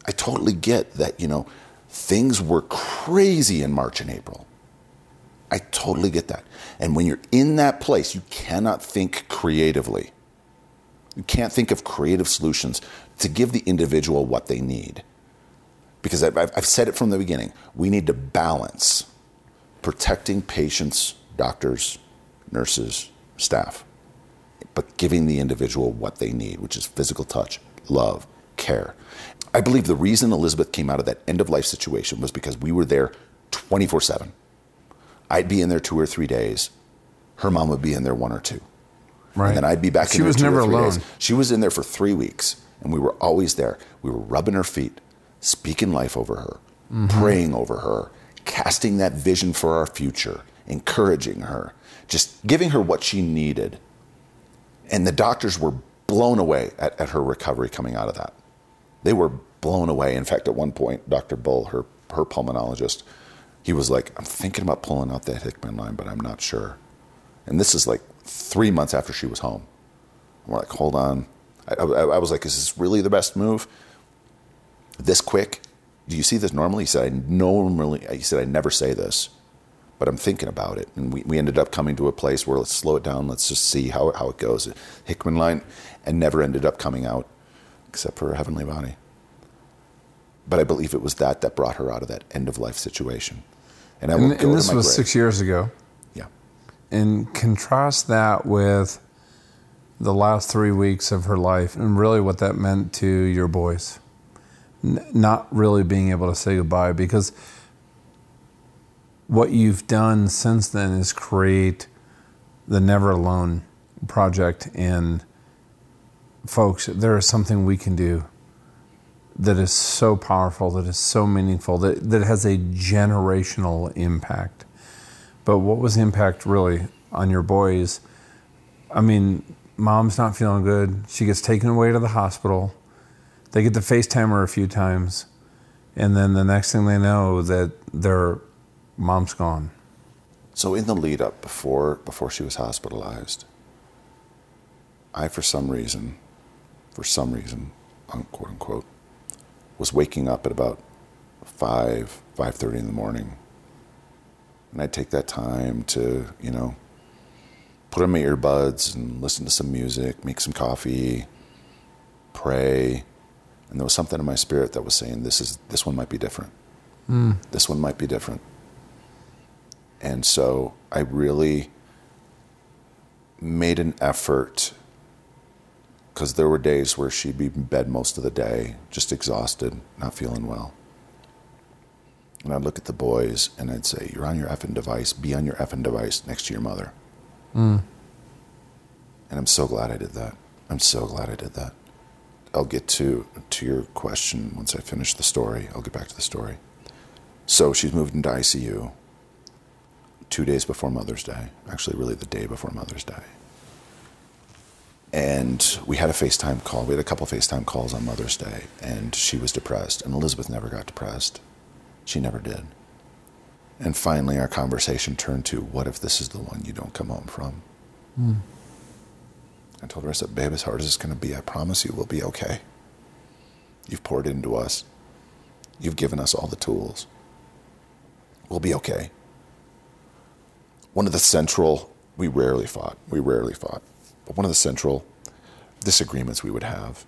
I totally get that, you know, things were crazy in March and April. I totally get that. And when you're in that place, you cannot think creatively. You can't think of creative solutions to give the individual what they need. Because I've, I've said it from the beginning we need to balance protecting patients, doctors, nurses, staff, but giving the individual what they need, which is physical touch, love, care. I believe the reason Elizabeth came out of that end of life situation was because we were there 24 7. I'd be in there two or three days. Her mom would be in there one or two. Right. And then I'd be back She in there was two never or three alone. days. She was in there for three weeks, and we were always there. We were rubbing her feet, speaking life over her, Mm-hmm. praying over her, casting that vision for our future, encouraging her, just giving her what she needed. And the doctors were blown away at, at her recovery coming out of that. They were blown away. In fact, at one point, Dr. Bull, her, her pulmonologist, he was like, I'm thinking about pulling out that Hickman line, but I'm not sure. And this is like three months after she was home. And we're like, hold on. I, I, I was like, is this really the best move? This quick? Do you see this normally? He said, I normally, he said, I never say this, but I'm thinking about it. And we, we ended up coming to a place where let's slow it down. Let's just see how, how it goes. Hickman line, and never ended up coming out except for heavenly body. But I believe it was that that brought her out of that end of life situation. And I will And, go and this was grave. six years ago. Yeah. And contrast that with the last three weeks of her life and really what that meant to your boys. N- not really being able to say goodbye because what you've done since then is create the Never Alone project. And folks, there is something we can do that is so powerful, that is so meaningful, that, that has a generational impact. But what was the impact really on your boys? I mean, mom's not feeling good. She gets taken away to the hospital. They get to FaceTime her a few times. And then the next thing they know that their mom's gone. So in the lead up before before she was hospitalized, I for some reason, for some reason, quote unquote, was waking up at about five five thirty in the morning, and I'd take that time to you know put on my earbuds and listen to some music, make some coffee, pray, and there was something in my spirit that was saying this is this one might be different. Hmm. This one might be different. And so I really made an effort because there were days where she'd be in bed most of the day, just exhausted, not feeling well. And I'd look at the boys and I'd say, You're on your effing device. Be on your effing device next to your mother. Mm. And I'm so glad I did that. I'm so glad I did that. I'll get to, to your question once I finish the story. I'll get back to the story. So she's moved into ICU two days before Mother's Day, actually, really the day before Mother's Day. And we had a FaceTime call. We had a couple FaceTime calls on Mother's Day, and she was depressed. And Elizabeth never got depressed. She never did. And finally, our conversation turned to what if this is the one you don't come home from? Mm. I told her, I said, babe, as hard as it's going to be, I promise you we'll be okay. You've poured into us, you've given us all the tools. We'll be okay. One of the central, we rarely fought, we rarely fought, but one of the central disagreements we would have.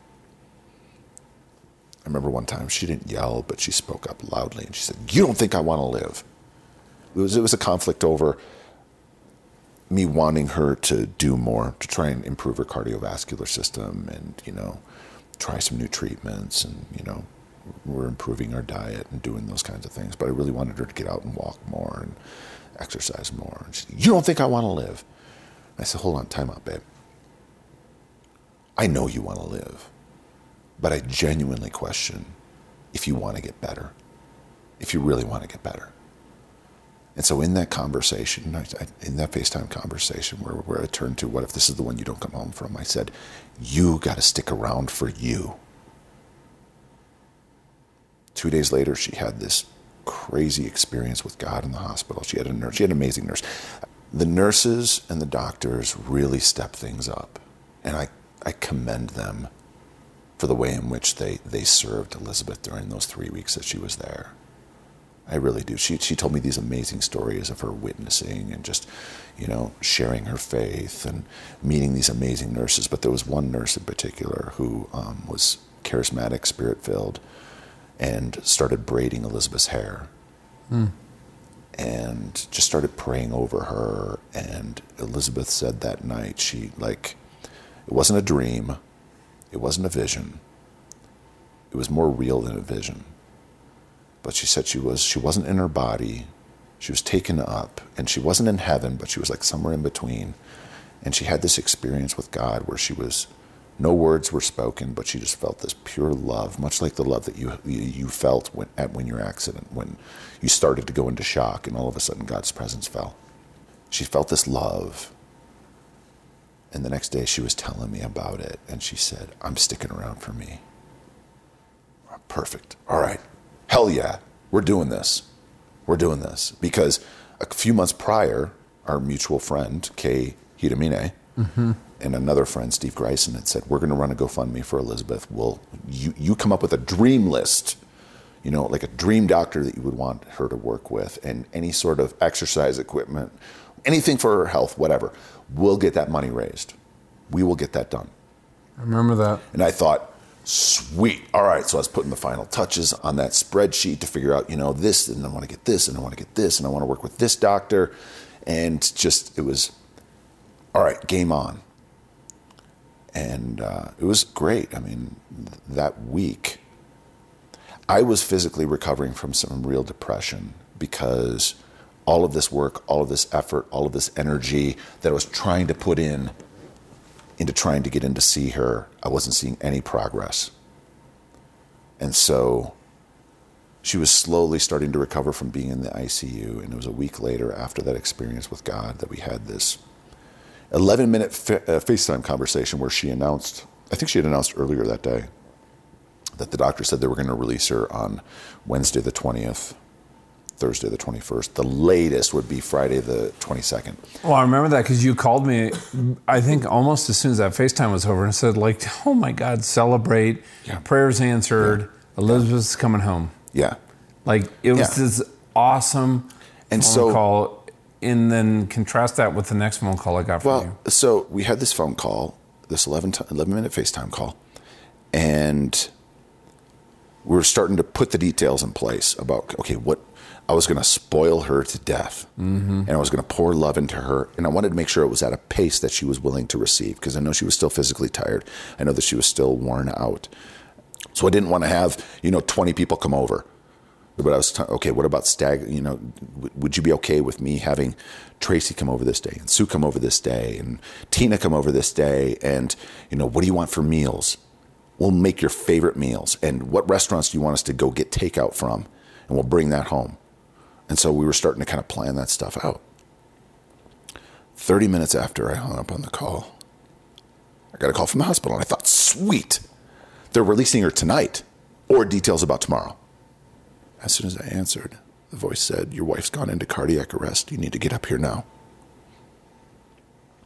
I remember one time she didn't yell, but she spoke up loudly and she said, You don't think I want to live? It was, it was a conflict over me wanting her to do more to try and improve her cardiovascular system and, you know, try some new treatments and, you know, we're improving our diet and doing those kinds of things. But I really wanted her to get out and walk more and exercise more. And she said, You don't think I want to live? I said, Hold on, time out, babe. I know you want to live, but I genuinely question if you want to get better, if you really want to get better. And so in that conversation, in that FaceTime conversation where, where I turned to, what if this is the one you don't come home from? I said, you got to stick around for you. Two days later, she had this crazy experience with God in the hospital. She had a nurse, she had an amazing nurse. The nurses and the doctors really stepped things up. And I, I commend them for the way in which they, they served Elizabeth during those three weeks that she was there. I really do. She she told me these amazing stories of her witnessing and just, you know, sharing her faith and meeting these amazing nurses. But there was one nurse in particular who um, was charismatic, spirit filled, and started braiding Elizabeth's hair. Mm. And just started praying over her. And Elizabeth said that night, she like, it wasn't a dream, it wasn't a vision. It was more real than a vision but she said she was she wasn't in her body. She was taken up and she wasn't in heaven but she was like somewhere in between. And she had this experience with god where she was no words were spoken but she just felt this pure love much like the love that you you felt when at when your accident when you started to go into shock and all of a sudden god's presence fell. She felt this love. And the next day she was telling me about it and she said i'm sticking around for me. Perfect. All right hell yeah, we're doing this. We're doing this. Because a few months prior, our mutual friend, Kay Hidamine, mm-hmm. and another friend, Steve Greisen, had said, We're going to run a GoFundMe for Elizabeth. We'll, you, you come up with a dream list, you know, like a dream doctor that you would want her to work with, and any sort of exercise equipment, anything for her health, whatever. We'll get that money raised. We will get that done. I remember that. And I thought, Sweet. All right. So I was putting the final touches on that spreadsheet to figure out, you know, this, and I want to get this, and I want to get this, and I want to work with this doctor. And just, it was, all right, game on. And uh, it was great. I mean, that week, I was physically recovering from some real depression because all of this work, all of this effort, all of this energy that I was trying to put in into trying to get in to see her, I wasn't seeing any progress. And so she was slowly starting to recover from being in the ICU. And it was a week later, after that experience with God, that we had this 11 minute fa- uh, FaceTime conversation where she announced, I think she had announced earlier that day, that the doctor said they were going to release her on Wednesday the 20th Thursday the 21st. The latest would be Friday the 22nd. Well, I remember that because you called me, I think almost as soon as that FaceTime was over and said, like, oh my God, celebrate. Yeah. Prayers answered. Yeah. Elizabeth's coming home. Yeah. Like, it was Yeah. this awesome And phone so- call. And then contrast that with the next phone call I got from you. Well, so we had this phone call, this 11, t- 11 minute FaceTime call, and we were starting to put the details in place about, okay, what I was going to spoil her to death. Mm-hmm. And I was going to pour love into her. And I wanted to make sure it was at a pace that she was willing to receive because I know she was still physically tired. I know that she was still worn out. So I didn't want to have, you know, 20 people come over. But I was, t- okay, what about Stag? You know, w- would you be okay with me having Tracy come over this day and Sue come over this day and Tina come over this day? And, you know, what do you want for meals? We'll make your favorite meals. And what restaurants do you want us to go get takeout from? And we'll bring that home. And so we were starting to kind of plan that stuff out. 30 minutes after I hung up on the call, I got a call from the hospital and I thought, sweet, they're releasing her tonight or details about tomorrow. As soon as I answered, the voice said, Your wife's gone into cardiac arrest. You need to get up here now.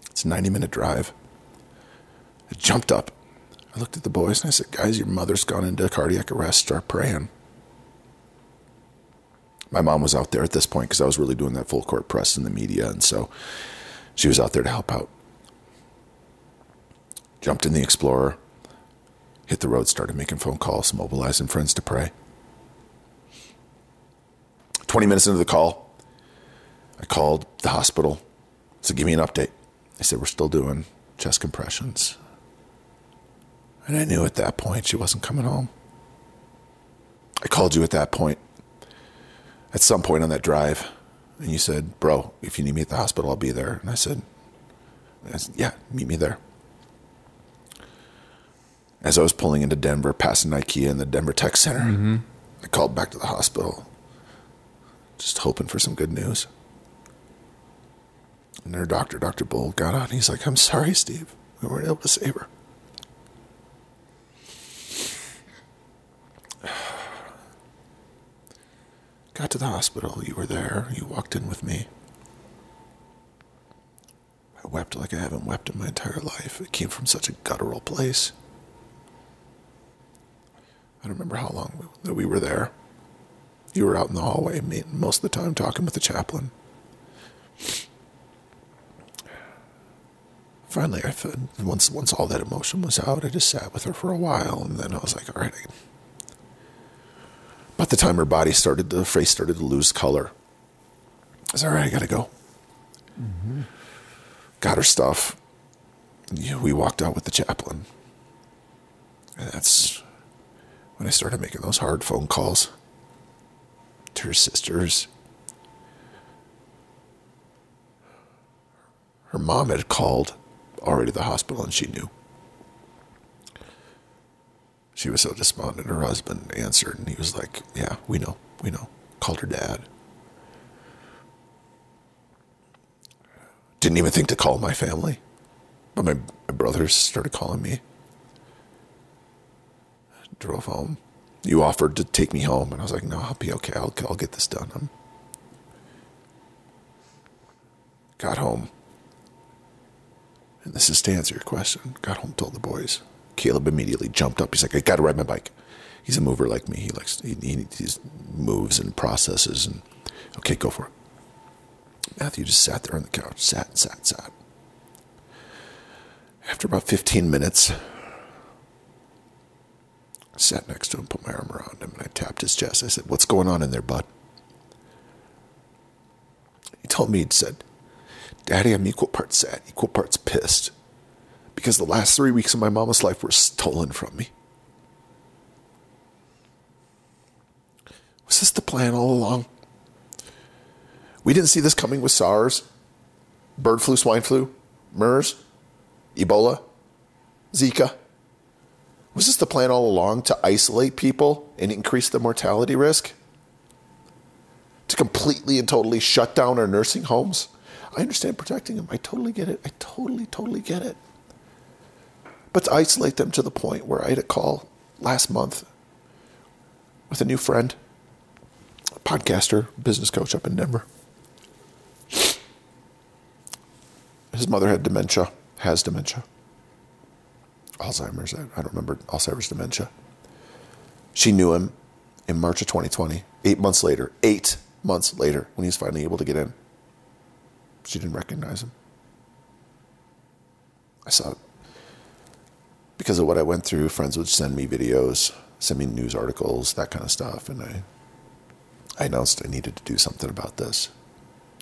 It's a 90 minute drive. I jumped up. I looked at the boys and I said, Guys, your mother's gone into cardiac arrest. Start praying my mom was out there at this point because I was really doing that full court press in the media, and so she was out there to help out. Jumped in the Explorer, hit the road, started making phone calls, mobilizing friends to pray. 20 minutes into the call, I called the hospital. So give me an update. They said, We're still doing chest compressions. And I knew at that point she wasn't coming home. I called you at that point at some point on that drive, and you said, "Bro, if you need me at the hospital, I'll be there." And I said, I said "Yeah, meet me there." As I was pulling into Denver, passing IKEA and the Denver Tech Center, mm-hmm. I called back to the hospital, just hoping for some good news. And their doctor, Dr. Bull, got on. He's like, I'm sorry, Steve. We weren't able to save her. Got to the hospital. You were there. You walked in with me. I wept like I haven't wept in my entire life. It came from such a guttural place. I don't remember how long that we were there. You were out in the hallway most of the time talking with the chaplain. Finally, I once once all that emotion was out, I just sat with her for a while, and then I was like, "All right, about the time her body started, the face started to lose color. I said, all right, I got to go. Mm-hmm. Got her stuff. we walked out with the chaplain. And that's when I started making those hard phone calls to her sisters. Her mom had called already to the hospital and she knew. She was so despondent. Her husband answered, and he was like, Yeah, we know, we know. Called her dad. Didn't even think to call my family. But my, my brothers started calling me. Drove home. You offered to take me home, and I was like, No, I'll be okay. I'll, I'll get this done. I'm... Got home. And this is to answer your question. Got home, told the boys. Caleb immediately jumped up. He's like, I got to ride my bike. He's a mover like me. He likes, he, he, he moves and processes and, okay, go for it. Matthew just sat there on the couch, sat, and sat, sat. After about 15 minutes, I sat next to him, put my arm around him, and I tapped his chest. I said, What's going on in there, bud? He told me, he'd said, Daddy, I'm equal parts sad, equal parts pissed because the last three weeks of my mama's life were stolen from me. Was this the plan all along? We didn't see this coming with SARS, bird flu, swine flu, MERS, Ebola, Zika. Was this the plan all along to isolate people and increase the mortality risk? To completely and totally shut down our nursing homes? I understand protecting them. I totally get it. I totally, totally get it but to isolate them to the point where I had a call last month with a new friend, a podcaster, business coach up in Denver. His mother had dementia, has dementia, Alzheimer's. I don't remember Alzheimer's dementia. She knew him in March of 2020. Eight months later, eight months later, when he was finally able to get in, she didn't recognize him. I saw because of what I went through, friends would send me videos, send me news articles, that kind of stuff, and I I announced I needed to do something about this.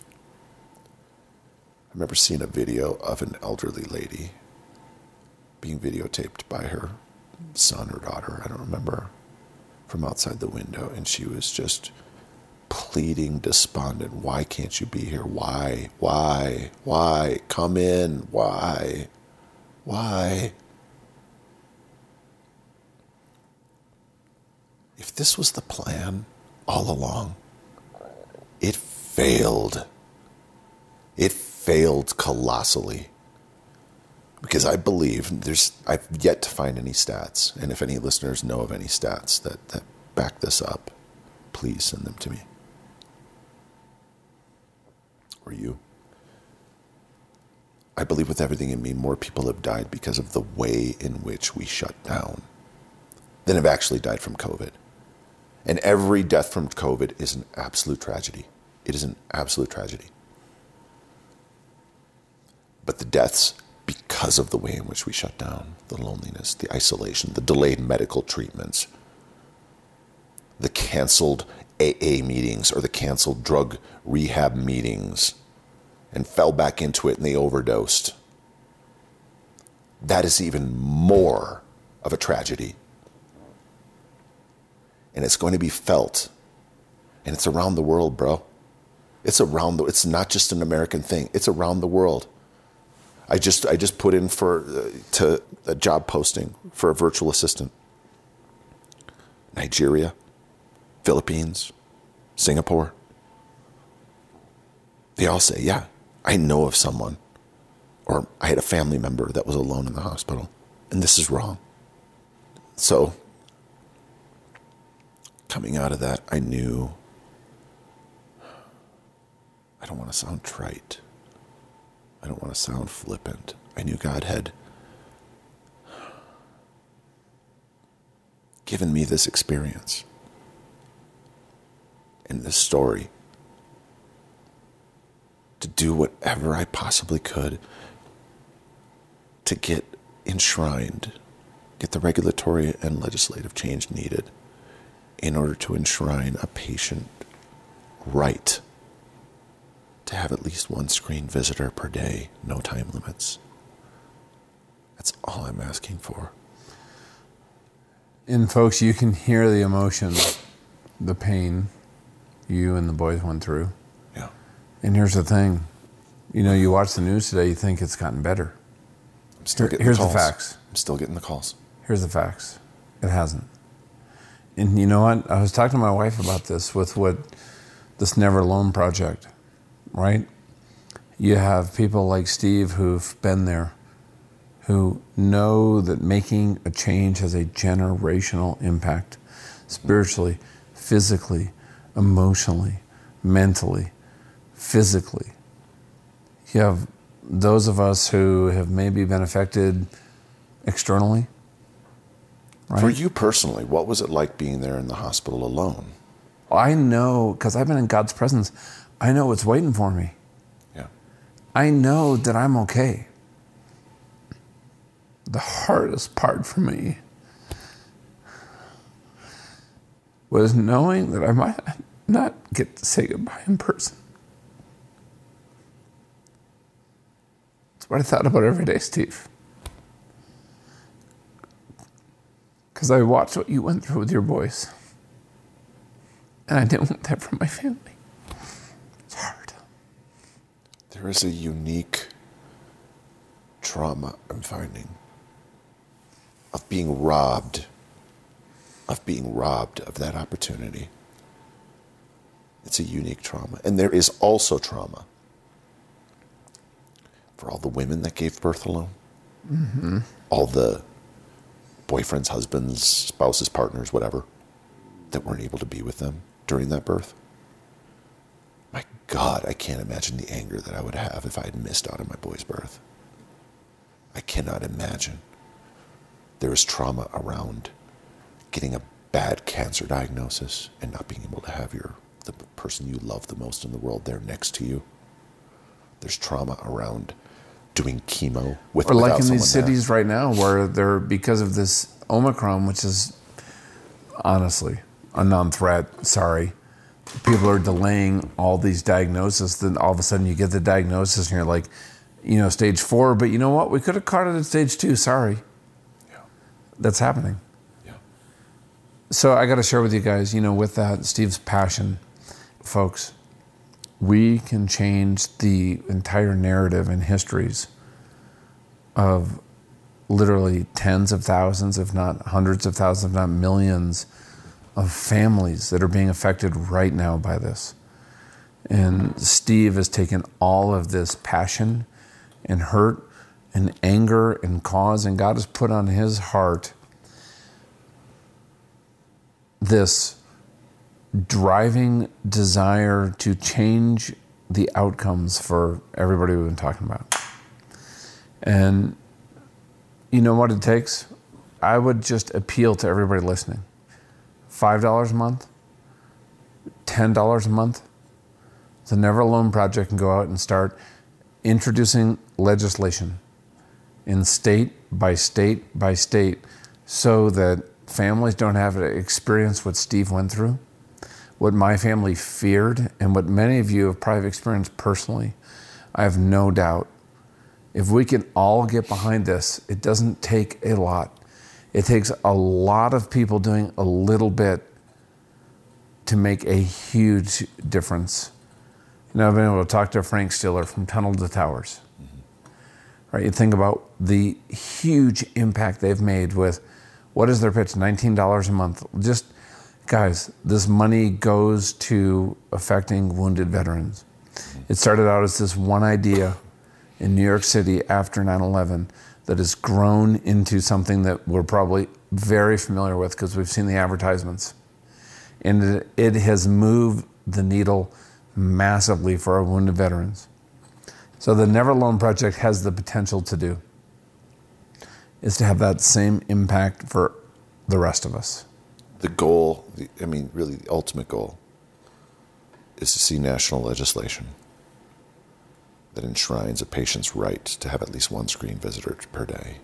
I remember seeing a video of an elderly lady being videotaped by her son or daughter, I don't remember, from outside the window, and she was just pleading, despondent. Why can't you be here? Why? Why? Why? Come in. Why? Why? If this was the plan all along, it failed. It failed colossally. Because I believe there's, I've yet to find any stats, and if any listeners know of any stats that, that back this up, please send them to me. Or you. I believe with everything in me, more people have died because of the way in which we shut down than have actually died from COVID. And every death from COVID is an absolute tragedy. It is an absolute tragedy. But the deaths, because of the way in which we shut down, the loneliness, the isolation, the delayed medical treatments, the canceled AA meetings or the canceled drug rehab meetings and fell back into it and they overdosed. That is even more of a tragedy. And it's going to be felt. And it's around the world, bro. It's around the it's not just an American thing. It's around the world. I just I just put in for uh, to a job posting for a virtual assistant. Nigeria, Philippines, Singapore. They all say, "Yeah, I know of someone or I had a family member that was alone in the hospital and this is wrong." So coming out of that, I knew I don't want to sound trite. I don't want to sound flippant. I knew God had given me this experience and this story to do whatever I possibly could to get enshrined, get the regulatory and legislative change needed in order to enshrine a patient right to have at least one screen visitor per day, no time limits. That's all I'm asking for. And folks, you can hear the emotion, the pain you and the boys went through. Yeah. And here's the thing. You know, you watch the news today, you think it's gotten better. I'm still Here- getting here's the the facts. I'm still getting the calls. Here's the facts. It hasn't. And you know what? I was talking to my wife about this with what this Never Alone project, right? You have people like Steve who've been there, who know that making a change has a generational impact spiritually, physically, emotionally, mentally, physically. You have those of us who have maybe been affected externally. Right? For you personally, what was it like being there in the hospital alone? I know because I've been in God's presence. I know what's waiting for me. Yeah. I know that I'm okay. The hardest part for me was knowing that I might not get to say goodbye in person. That's what I thought about every day, Steve. Because I watched what you went through with your boys. And I didn't want that for my family. It's hard. There is a unique trauma I'm finding of being robbed, of being robbed of that opportunity. It's a unique trauma. And there is also trauma for all the women that gave birth alone, mm-hmm. all the boyfriends, husbands, spouses, partners, whatever, that weren't able to be with them during that birth. My God, I can't imagine the anger that I would have if I had missed out on my boy's birth. I cannot imagine. There is trauma around getting a bad cancer diagnosis and not being able to have your the person you love the most in the world there next to you. There's trauma around doing chemo with Or like in these there. cities right now where they're because of this Omicron, which is honestly a non-threat. Sorry, people are delaying all these diagnoses. Then all of a sudden you get the diagnosis and you're like, you know, stage four, but you know what? We could have caught it at stage two. Sorry. Yeah. That's happening. Yeah. So I got to share with you guys, you know, with that, Steve's passion, folks, we can change the entire narrative and histories of literally tens of thousands, if not hundreds of thousands, if not millions of families that are being affected right now by this. And Steve has taken all of this passion and hurt and anger and cause, and God has put on his heart this driving desire to change the outcomes for everybody we've been talking about. And you know what it takes? I would just appeal to everybody listening. $5 a month, $10 a month. The Never Alone Project can go out and start introducing legislation in state by state by state so that families don't have to experience what Steve went through, what my family feared, and what many of you have probably experienced personally. I have no doubt. If we can all get behind this, it doesn't take a lot. It takes a lot of people doing a little bit to make a huge difference. You know, I've been able to talk to Frank Siller from Tunnel to Towers. Mm-hmm. Right? You think about the huge impact they've made with what is their pitch? $19 a month. Just, guys, this money goes to affecting wounded veterans. It started out as this one idea in New York City after 9 11 that has grown into something that we're probably very familiar with because we've seen the advertisements. And it has moved the needle massively for our wounded veterans. So the Never Alone Project has the potential to do is to have that same impact for the rest of us. The goal, I mean, really, the ultimate goal is to see national legislation that enshrines a patient's right to have at least one screen visitor per day.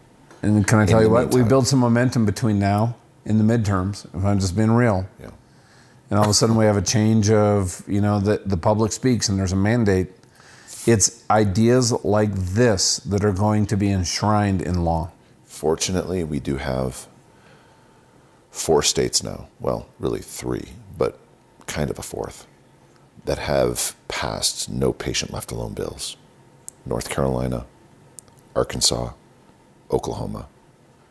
And can I tell you what? Meantime, we build some momentum between now and the midterms, if I'm just being real. Yeah. And all of a sudden we have a change of, you know, the, the public speaks and there's a mandate. It's ideas like this that are going to be enshrined in law. Fortunately, we do have four states now, well, really three, but kind of a fourth, that have passed no patient left alone bills North Carolina, Arkansas, Oklahoma.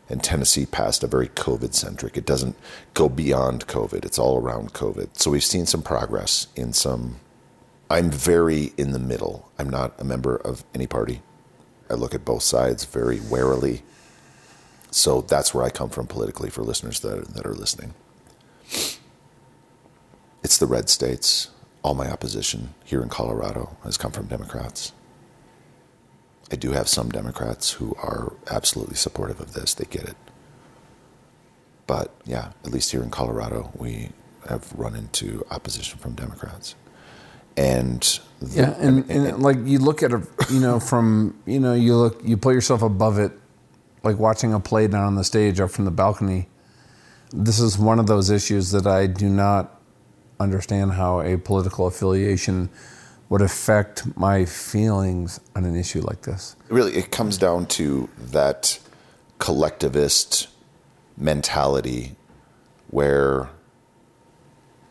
And Tennessee passed a very COVID centric. It doesn't go beyond COVID, it's all around COVID. So we've seen some progress in some. I'm very in the middle. I'm not a member of any party. I look at both sides very warily. So that's where I come from politically for listeners that are, that are listening. It's the red states. All my opposition here in Colorado has come from Democrats. I do have some Democrats who are absolutely supportive of this. They get it. But yeah, at least here in Colorado, we have run into opposition from Democrats. And the, yeah, and, and, and, like you look at it, you know, from you know, you look, you put yourself above it like watching a play down on the stage up from the balcony. This is one of those issues that I do not understand how a political affiliation would affect my feelings on an issue like this. Really, it comes down to that collectivist mentality where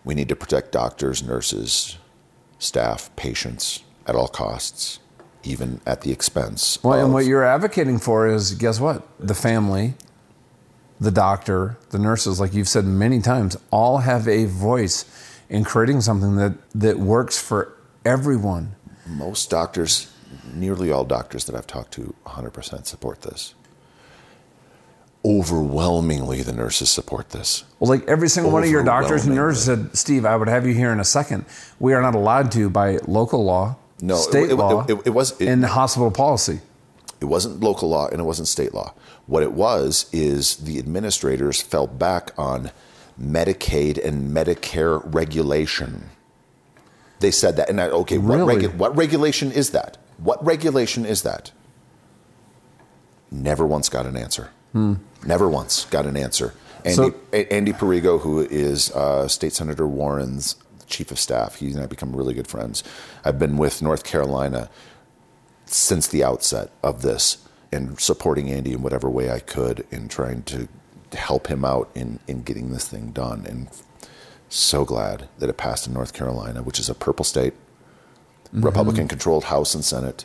we need to protect doctors, nurses, staff, patients at all costs even at the expense. Well, of, and what you're advocating for is guess what? The family, the doctor, the nurses, like you've said many times, all have a voice in creating something that, that works for everyone. Most doctors, nearly all doctors that I've talked to, 100% support this. Overwhelmingly, the nurses support this. Well, like every single one of your doctors and nurses said, Steve, I would have you here in a second. We are not allowed to, by local law, no, state it, law. It, it, it was in hospital policy. It wasn't local law and it wasn't state law. What it was is the administrators fell back on Medicaid and Medicare regulation. They said that, and I, okay, really? what, regu- what regulation is that? What regulation is that? Never once got an answer. Hmm. Never once got an answer. Andy, so, Andy Perigo, who is uh, State Senator Warren's chief of staff. He and I become really good friends. I've been with North Carolina since the outset of this and supporting Andy in whatever way I could in trying to help him out in, in getting this thing done. And so glad that it passed in North Carolina, which is a purple state, mm-hmm. Republican controlled House and Senate,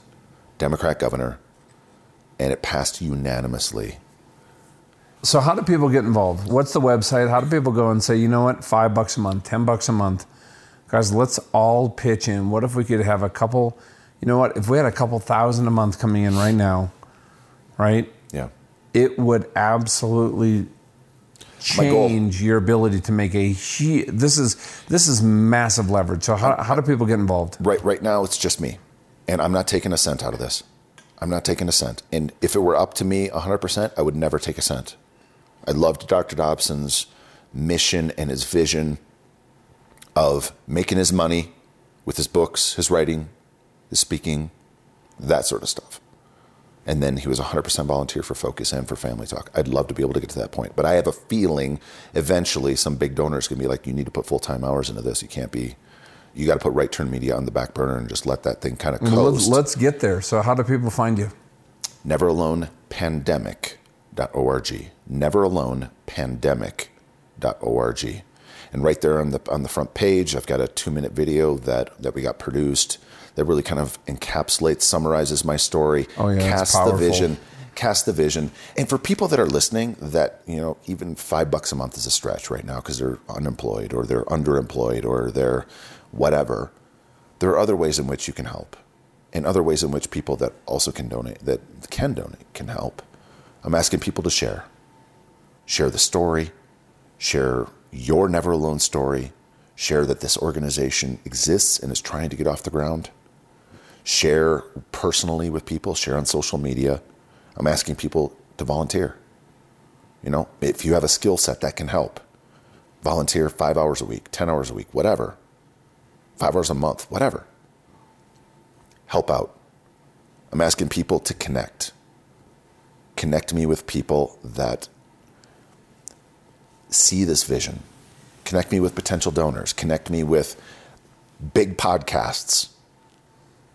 Democrat governor, and it passed unanimously. So, how do people get involved? What's the website? How do people go and say, you know what, five bucks a month, 10 bucks a month? Guys, let's all pitch in. What if we could have a couple, you know what, if we had a couple thousand a month coming in right now, right? Yeah. It would absolutely change your ability to make a huge, this is this is massive leverage. So how, how do people get involved? Right right now it's just me. And I'm not taking a cent out of this. I'm not taking a cent. And if it were up to me 100%, I would never take a cent. I loved Dr. Dobson's mission and his vision of making his money with his books, his writing, his speaking, that sort of stuff and then he was 100% volunteer for Focus and for Family Talk. I'd love to be able to get to that point, but I have a feeling eventually some big donors going to be like, you need to put full time hours into this. You can't be, you got to put Right Turn Media on the back burner and just let that thing kind of coast. Let's, let's get there. So, how do people find you? Neveralonepandemic.org. Neveralonepandemic.org. And right there on the on the front page, I've got a two minute video that that we got produced that really kind of encapsulates, summarizes my story, oh, yeah, casts the vision, cast the vision. And for people that are listening, that you know, even five bucks a month is a stretch right now because they're unemployed or they're underemployed or they're whatever. There are other ways in which you can help, and other ways in which people that also can donate, that can donate, can help. I'm asking people to share, share the story, share your never alone story, share that this organization exists and is trying to get off the ground share personally with people, share on social media. I'm asking people to volunteer. You know, if you have a skill set that can help, volunteer five hours a week, 10 hours a week, whatever, five hours a month, whatever. Help out. I'm asking people to connect. Connect me with people that see this vision. Connect me with potential donors. Connect me with big podcasts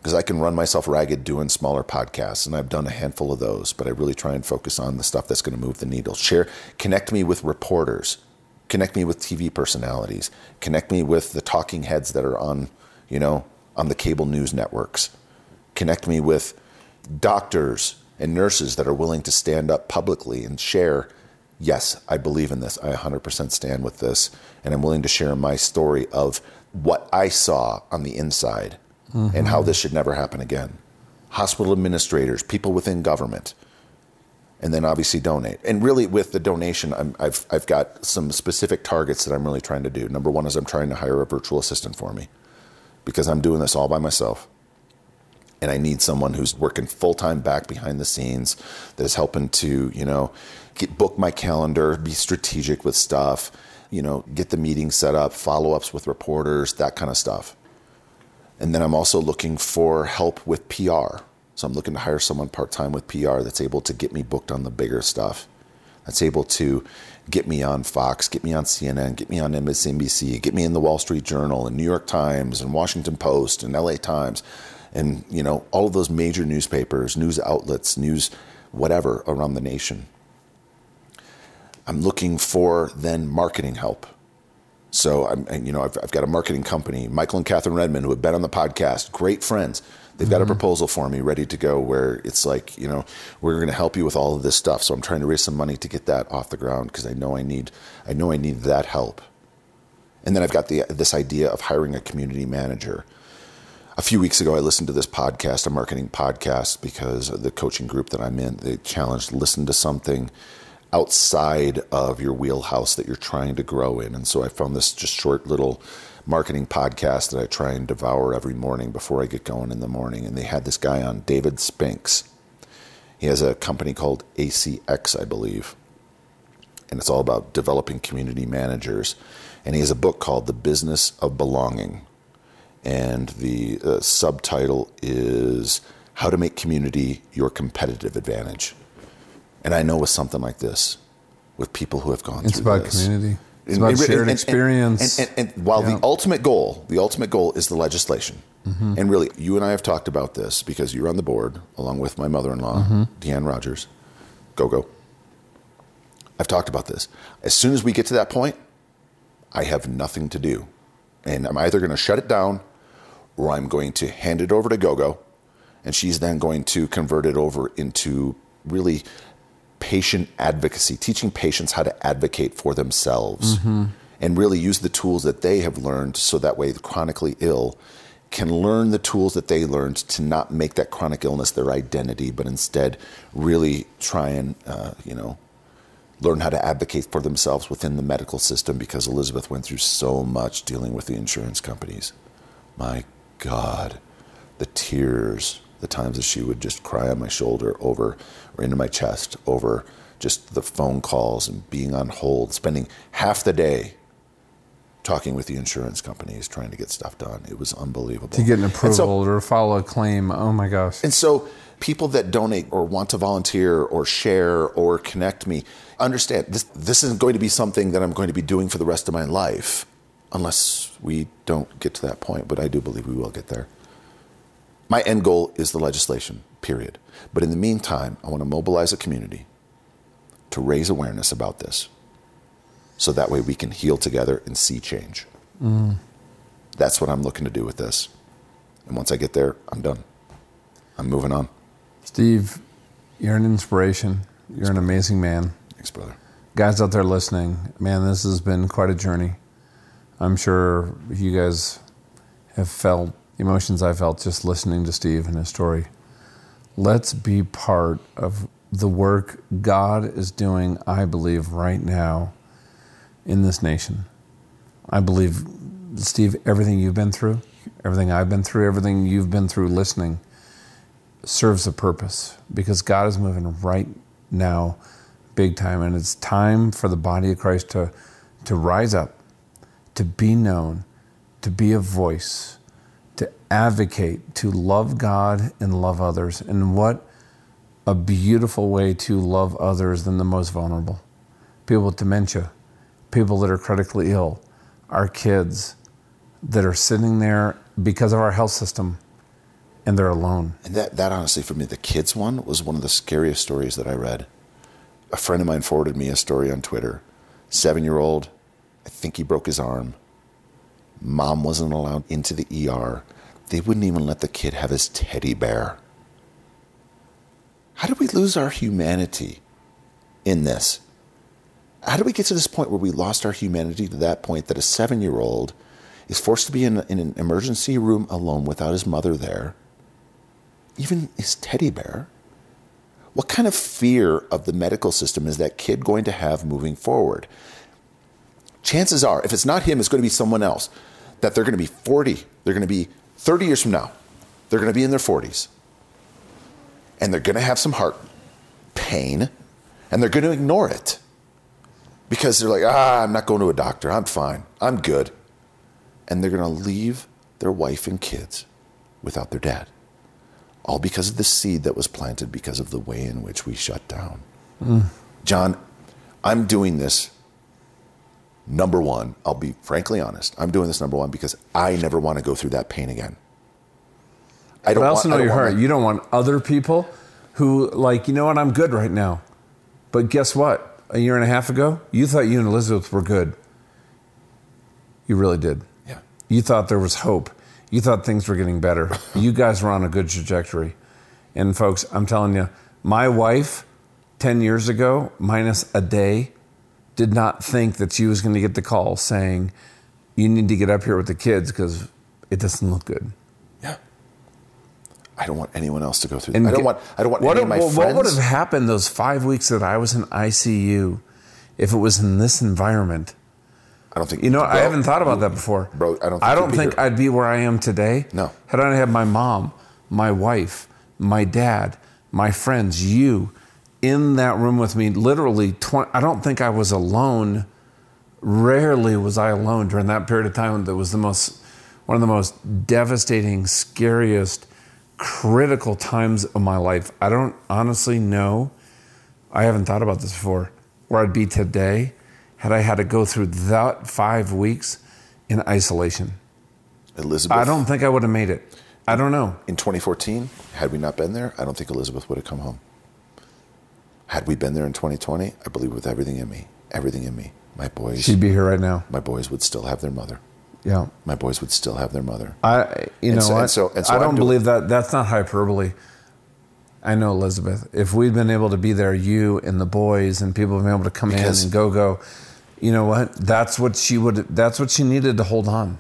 because I can run myself ragged doing smaller podcasts, and I've done a handful of those, but I really try and focus on the stuff that's going to move the needle. Share, connect me with reporters, connect me with TV personalities, connect me with the talking heads that are on, you know, on the cable news networks, connect me with doctors and nurses that are willing to stand up publicly and share. Yes, I believe in this. I 100% stand with this, and I'm willing to share my story of what I saw on the inside mm-hmm. and how this should never happen again. Hospital administrators, people within government, and then obviously donate. And really, with the donation, i have I've got some specific targets that I'm really trying to do. Number one is I'm trying to hire a virtual assistant for me because I'm doing this all by myself. And I need someone who's working full time back behind the scenes that is helping to, you know, get, book my calendar, be strategic with stuff, you know, get the meeting set up, follow ups with reporters, that kind of stuff. And then I'm also looking for help with PR. So I'm looking to hire someone part time with PR that's able to get me booked on the bigger stuff, that's able to get me on Fox, get me on CNN, get me on MSNBC, get me in the Wall Street Journal and New York Times and Washington Post and LA Times and you know all of those major newspapers, news outlets, news whatever around the nation. I'm looking for then marketing help. So I'm, you know, I've, I've, got a marketing company, Michael and Catherine Redmond, who have been on the podcast, great friends. They've got mm-hmm. a proposal for me ready to go where it's like, you know, we're going to help you with all of this stuff. So I'm trying to raise some money to get that off the ground because I know I need, I know I need that help. And then I've got the, this idea of hiring a community manager. A few weeks ago, I listened to this podcast, a marketing podcast, because the coaching group that I'm in, they challenged listen to something outside of your wheelhouse that you're trying to grow in. And so I found this just short little marketing podcast that I try and devour every morning before I get going in the morning. And they had this guy on, David Spinks. He has a company called ACX, I believe. And it's all about developing community managers. And he has a book called The Business of Belonging. And the uh, subtitle is How to Make Community Your Competitive Advantage. And I know with something like this, with people who have gone through. it's through about this, community. It's about shared experience. And, and, and while Yeah. the ultimate goal, the ultimate goal is the legislation. Mm-hmm. And really, you and I have talked about this because you're on the board along with my mother-in-law, Mm-hmm. Deanne Rogers. GoGo. I've talked about this. As soon as we get to that point, I have nothing to do, and I'm either going to shut it down, or I'm going to hand it over to GoGo, and she's then going to convert it over into really patient advocacy, teaching patients how to advocate for themselves and really use the tools that they have learned so that way the chronically ill can learn the tools that they learned to not make that chronic illness their identity, but instead really try and, uh, you know, learn how to advocate for themselves within the medical system because Elizabeth went through so much dealing with the insurance companies. My God, the tears, the times that she would just cry on my shoulder over or into my chest over just the phone calls and being on hold, spending half the day talking with the insurance companies trying to get stuff done. It was unbelievable. to get an approval so- or file a claim. Oh my gosh. and so, people that donate or want to volunteer or share or connect me, understand this, this isn't going to be something that I'm going to be doing for the rest of my life unless we don't get to that point. But I do believe we will get there. My end goal is the legislation, period. But in the meantime, I want to mobilize a community to raise awareness about this so that way we can heal together and see change. Mm. That's what I'm looking to do with this. And once I get there, I'm done. I'm moving on. Steve, you're an inspiration. You're an amazing man. Thanks, brother. Guys out there listening, man, this has been quite a journey. I'm sure you guys have felt emotions I felt just listening to Steve and his story. Let's be part of the work God is doing, I believe, right now in this nation. I believe, Steve, everything you've been through, everything I've been through, everything you've been through listening serves a purpose because God is moving right now big time and it's time for the body of Christ to to rise up to be known to be a voice to advocate to love God and love others and what a beautiful way to love others than the most vulnerable people with dementia people that are critically ill our kids that are sitting there because of our health system and they're alone And that, that honestly, for me, the kids one was one of the scariest stories that I read. A friend of mine forwarded me a story on Twitter. Seven year old, I think he broke his arm. Mom wasn't allowed into the ER. They wouldn't even let the kid have his teddy bear. How did we lose our humanity in this? How did we get to this point where we lost our humanity to that point that a seven year old is forced to be in, in an emergency room alone without his mother there? even his teddy bear. What kind of fear of the medical system is that kid going to have moving forward? Chances are, if it's not him, it's going to be someone else. That they're going to be 40, they're going to be 30 years from now, they're going to be in their 40s. And they're going to have some heart pain, and they're going to ignore it. Because they're like, ah, I'm not going to a doctor. I'm fine. I'm good. And they're going to leave their wife and kids without their dad all because of the seed that was planted because of the way in which we shut down. John, I'm doing this number one. I'll be frankly honest. I'm doing this number one because I never want to go through that pain again. I But I also know don't your heart. you don't want other people who, like, you know what, I'm good right now. But guess what? A year and a half ago, you thought you and Elizabeth were good. You really did. Yeah. You thought there was hope. You thought things were getting better. *laughs* you guys were on a good trajectory. And folks, I'm telling you, my wife, 10 years ago, minus a day, did not think that she was going to get the call saying, you need to get up here with the kids because it doesn't look good. Yeah. I don't want anyone else to go through. And that. I don't get- want. I don't want what, any of my what, friends. What would have happened those five weeks that I was in ICU if it was in this environment? I don't think You know, I haven't thought about that before. Bro, I don't think I don't think here. I'd be where I am today. No. Had I not had my mom, my wife, my dad, my friends, you in that room with me, literally 20, I don't think I was alone. Rarely was I alone during that period of time that was the most, one of the most devastating, scariest, critical times of my life. I don't honestly know I haven't thought about this before. Where I'd be today had I had to go through that five weeks in isolation. Elizabeth. I don't think I would have made it. I don't know. In 2014, had we not been there, I don't think Elizabeth would have come home. Had we been there in 2020, I believe with everything in me, everything in me, my boys, She'd be here right now. my boys would still have their mother. Yeah. My boys would still have their mother. I, you And know, so- and what? so- and so I don't believe that. That's not hyperbole. I know Elizabeth. If we'd been able to be there, you and the boys and people have been able to come Because- in and go go, you know what? That's what she would. That's what she needed to hold on.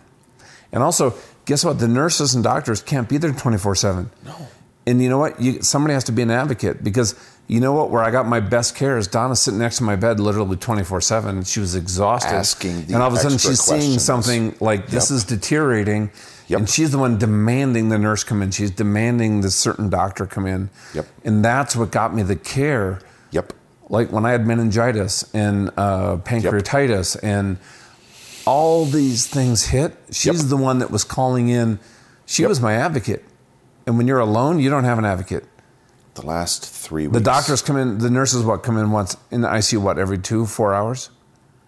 And also, guess what? The nurses and doctors can't be there twenty four seven. No. And you know what? You, somebody has to be an advocate because you know what? Where I got my best care is Donna sitting next to my bed literally 24 7. She was exhausted. Asking and all of a sudden she's seeing something like this Yep. is deteriorating. Yep. And she's the one demanding the nurse come in. She's demanding the certain doctor come in. Yep. And that's what got me the care. Yep. Like when I had meningitis and uh, pancreatitis and all these things hit, she's Yep. the one that was calling in. She Yep. was my advocate. And when you're alone, you don't have an advocate. The last three weeks. The doctors come in, the nurses what come in once in the ICU what every two, four hours?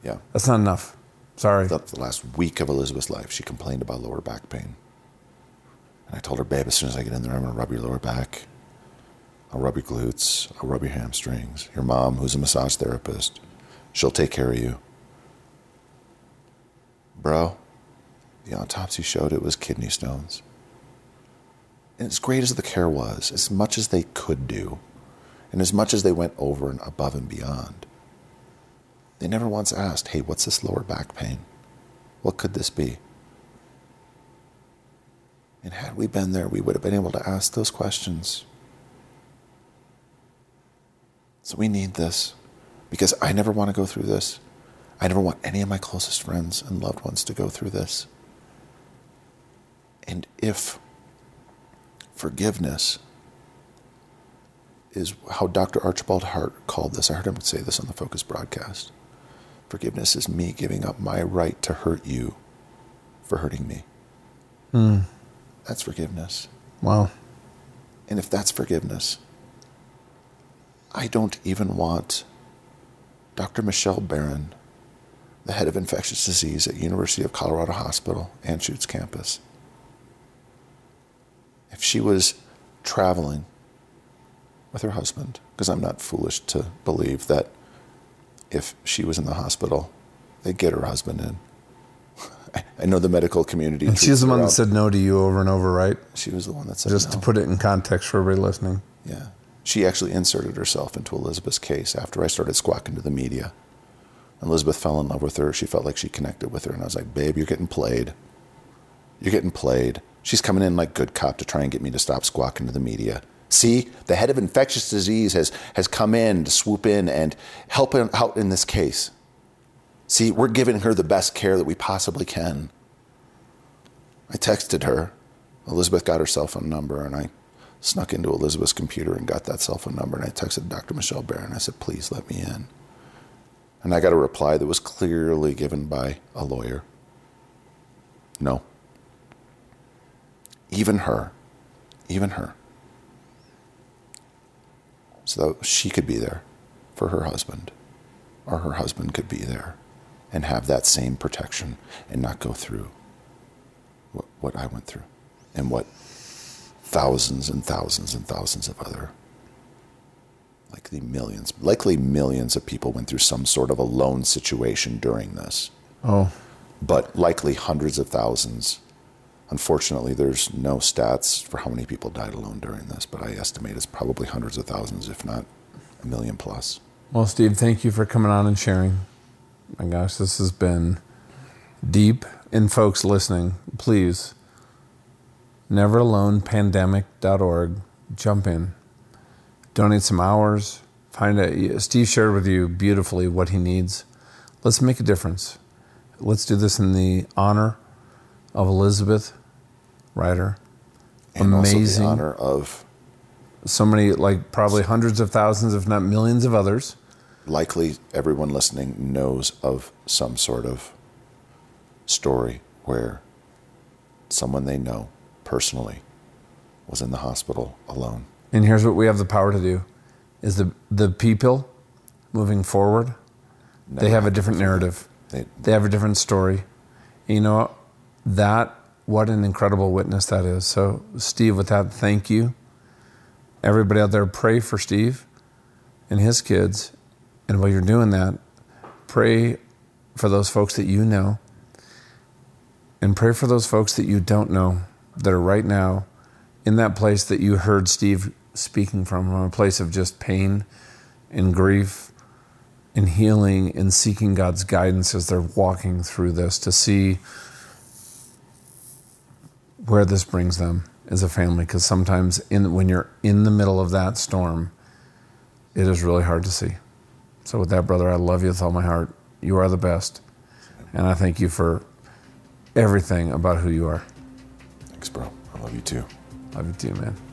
Yeah. That's not enough. Sorry. The, the last week of Elizabeth's life, she complained about lower back pain. And I told her, babe, as soon as I get in there, I'm going to rub your lower back. I'll rub your glutes. I'll rub your hamstrings. Your mom, who's a massage therapist, she'll take care of you. Bro, the autopsy showed it was kidney stones. And as great as the care was, as much as they could do, and as much as they went over and above and beyond, they never once asked, hey, what's this lower back pain? What could this be? And had we been there, we would have been able to ask those questions. So we need this because I never want to go through this. I never want any of my closest friends and loved ones to go through this. And if forgiveness is how Dr. Archibald Hart called this, I heard him say this on the Focus broadcast. Forgiveness is me giving up my right to hurt you for hurting me. Hmm. That's forgiveness. Wow. And if that's forgiveness, I don't even want Dr. Michelle Barron, the head of infectious disease at University of Colorado Hospital, Anschutz campus, if she was traveling with her husband, because I'm not foolish to believe that if she was in the hospital, they'd get her husband in. *laughs* I- know the medical community. And she's the one that said no to you over and over, right? she was the one that said no. Just no. to put it in context for everybody listening. Yeah. She actually inserted herself into Elizabeth's case after I started squawking to the media. Elizabeth fell in love with her. She felt like she connected with her. And I was like, babe, you're getting played. You're getting played. She's coming in like good cop to try and get me to stop squawking to the media. See, the head of infectious disease has, has come in to swoop in and help out in this case. See, we're giving her the best care that we possibly can. I texted her. Elizabeth got her cell phone number, and I snuck into Elizabeth's computer and got that cell phone number. And I texted Dr. Michelle Barron. I said, please let me in. And I got a reply that was clearly given by a lawyer. No. Even her, even her. So that she could be there for her husband, or her husband could be there and have that same protection and not go through what, what I went through and what thousands and thousands and thousands of other likely millions likely millions of people went through some sort of a lone situation during this Oh, but likely hundreds of thousands unfortunately there's no stats for how many people died alone during this but i estimate it's probably hundreds of thousands if not a million plus well, Steve, thank you for coming on and sharing. My gosh, this has been deep. And folks listening, please, neveralonepandemic.org, jump in, donate some hours, find out. Steve shared with you beautifully what he needs. Let's make a difference. Let's do this in the honor of Elizabeth Ryder. and also Amazing. honor of So many, like probably hundreds of thousands, if not millions of others. likely everyone listening knows of some sort of story where someone they know personally was in the hospital alone. And here's what we have the power to do is the the people moving forward they have a different narrative. They- They have a different story. You know, that, what an incredible witness that is. So, Steve, with that, thank you. Everybody out there, pray for Steve and his kids. And while you're doing that, pray for those folks that you know. And pray for those folks that you don't know that are right now in that place that you heard Steve speaking from, from a place of just pain and grief and healing and seeking God's guidance as they're walking through this to see where this brings them as a family. Because sometimes, in, when you're in the middle of that storm, it is really hard to see. So, with that, brother, I love you with all my heart. You are the best. And I thank you for everything about who you are. Thanks, bro. I love you too. Love you too, man.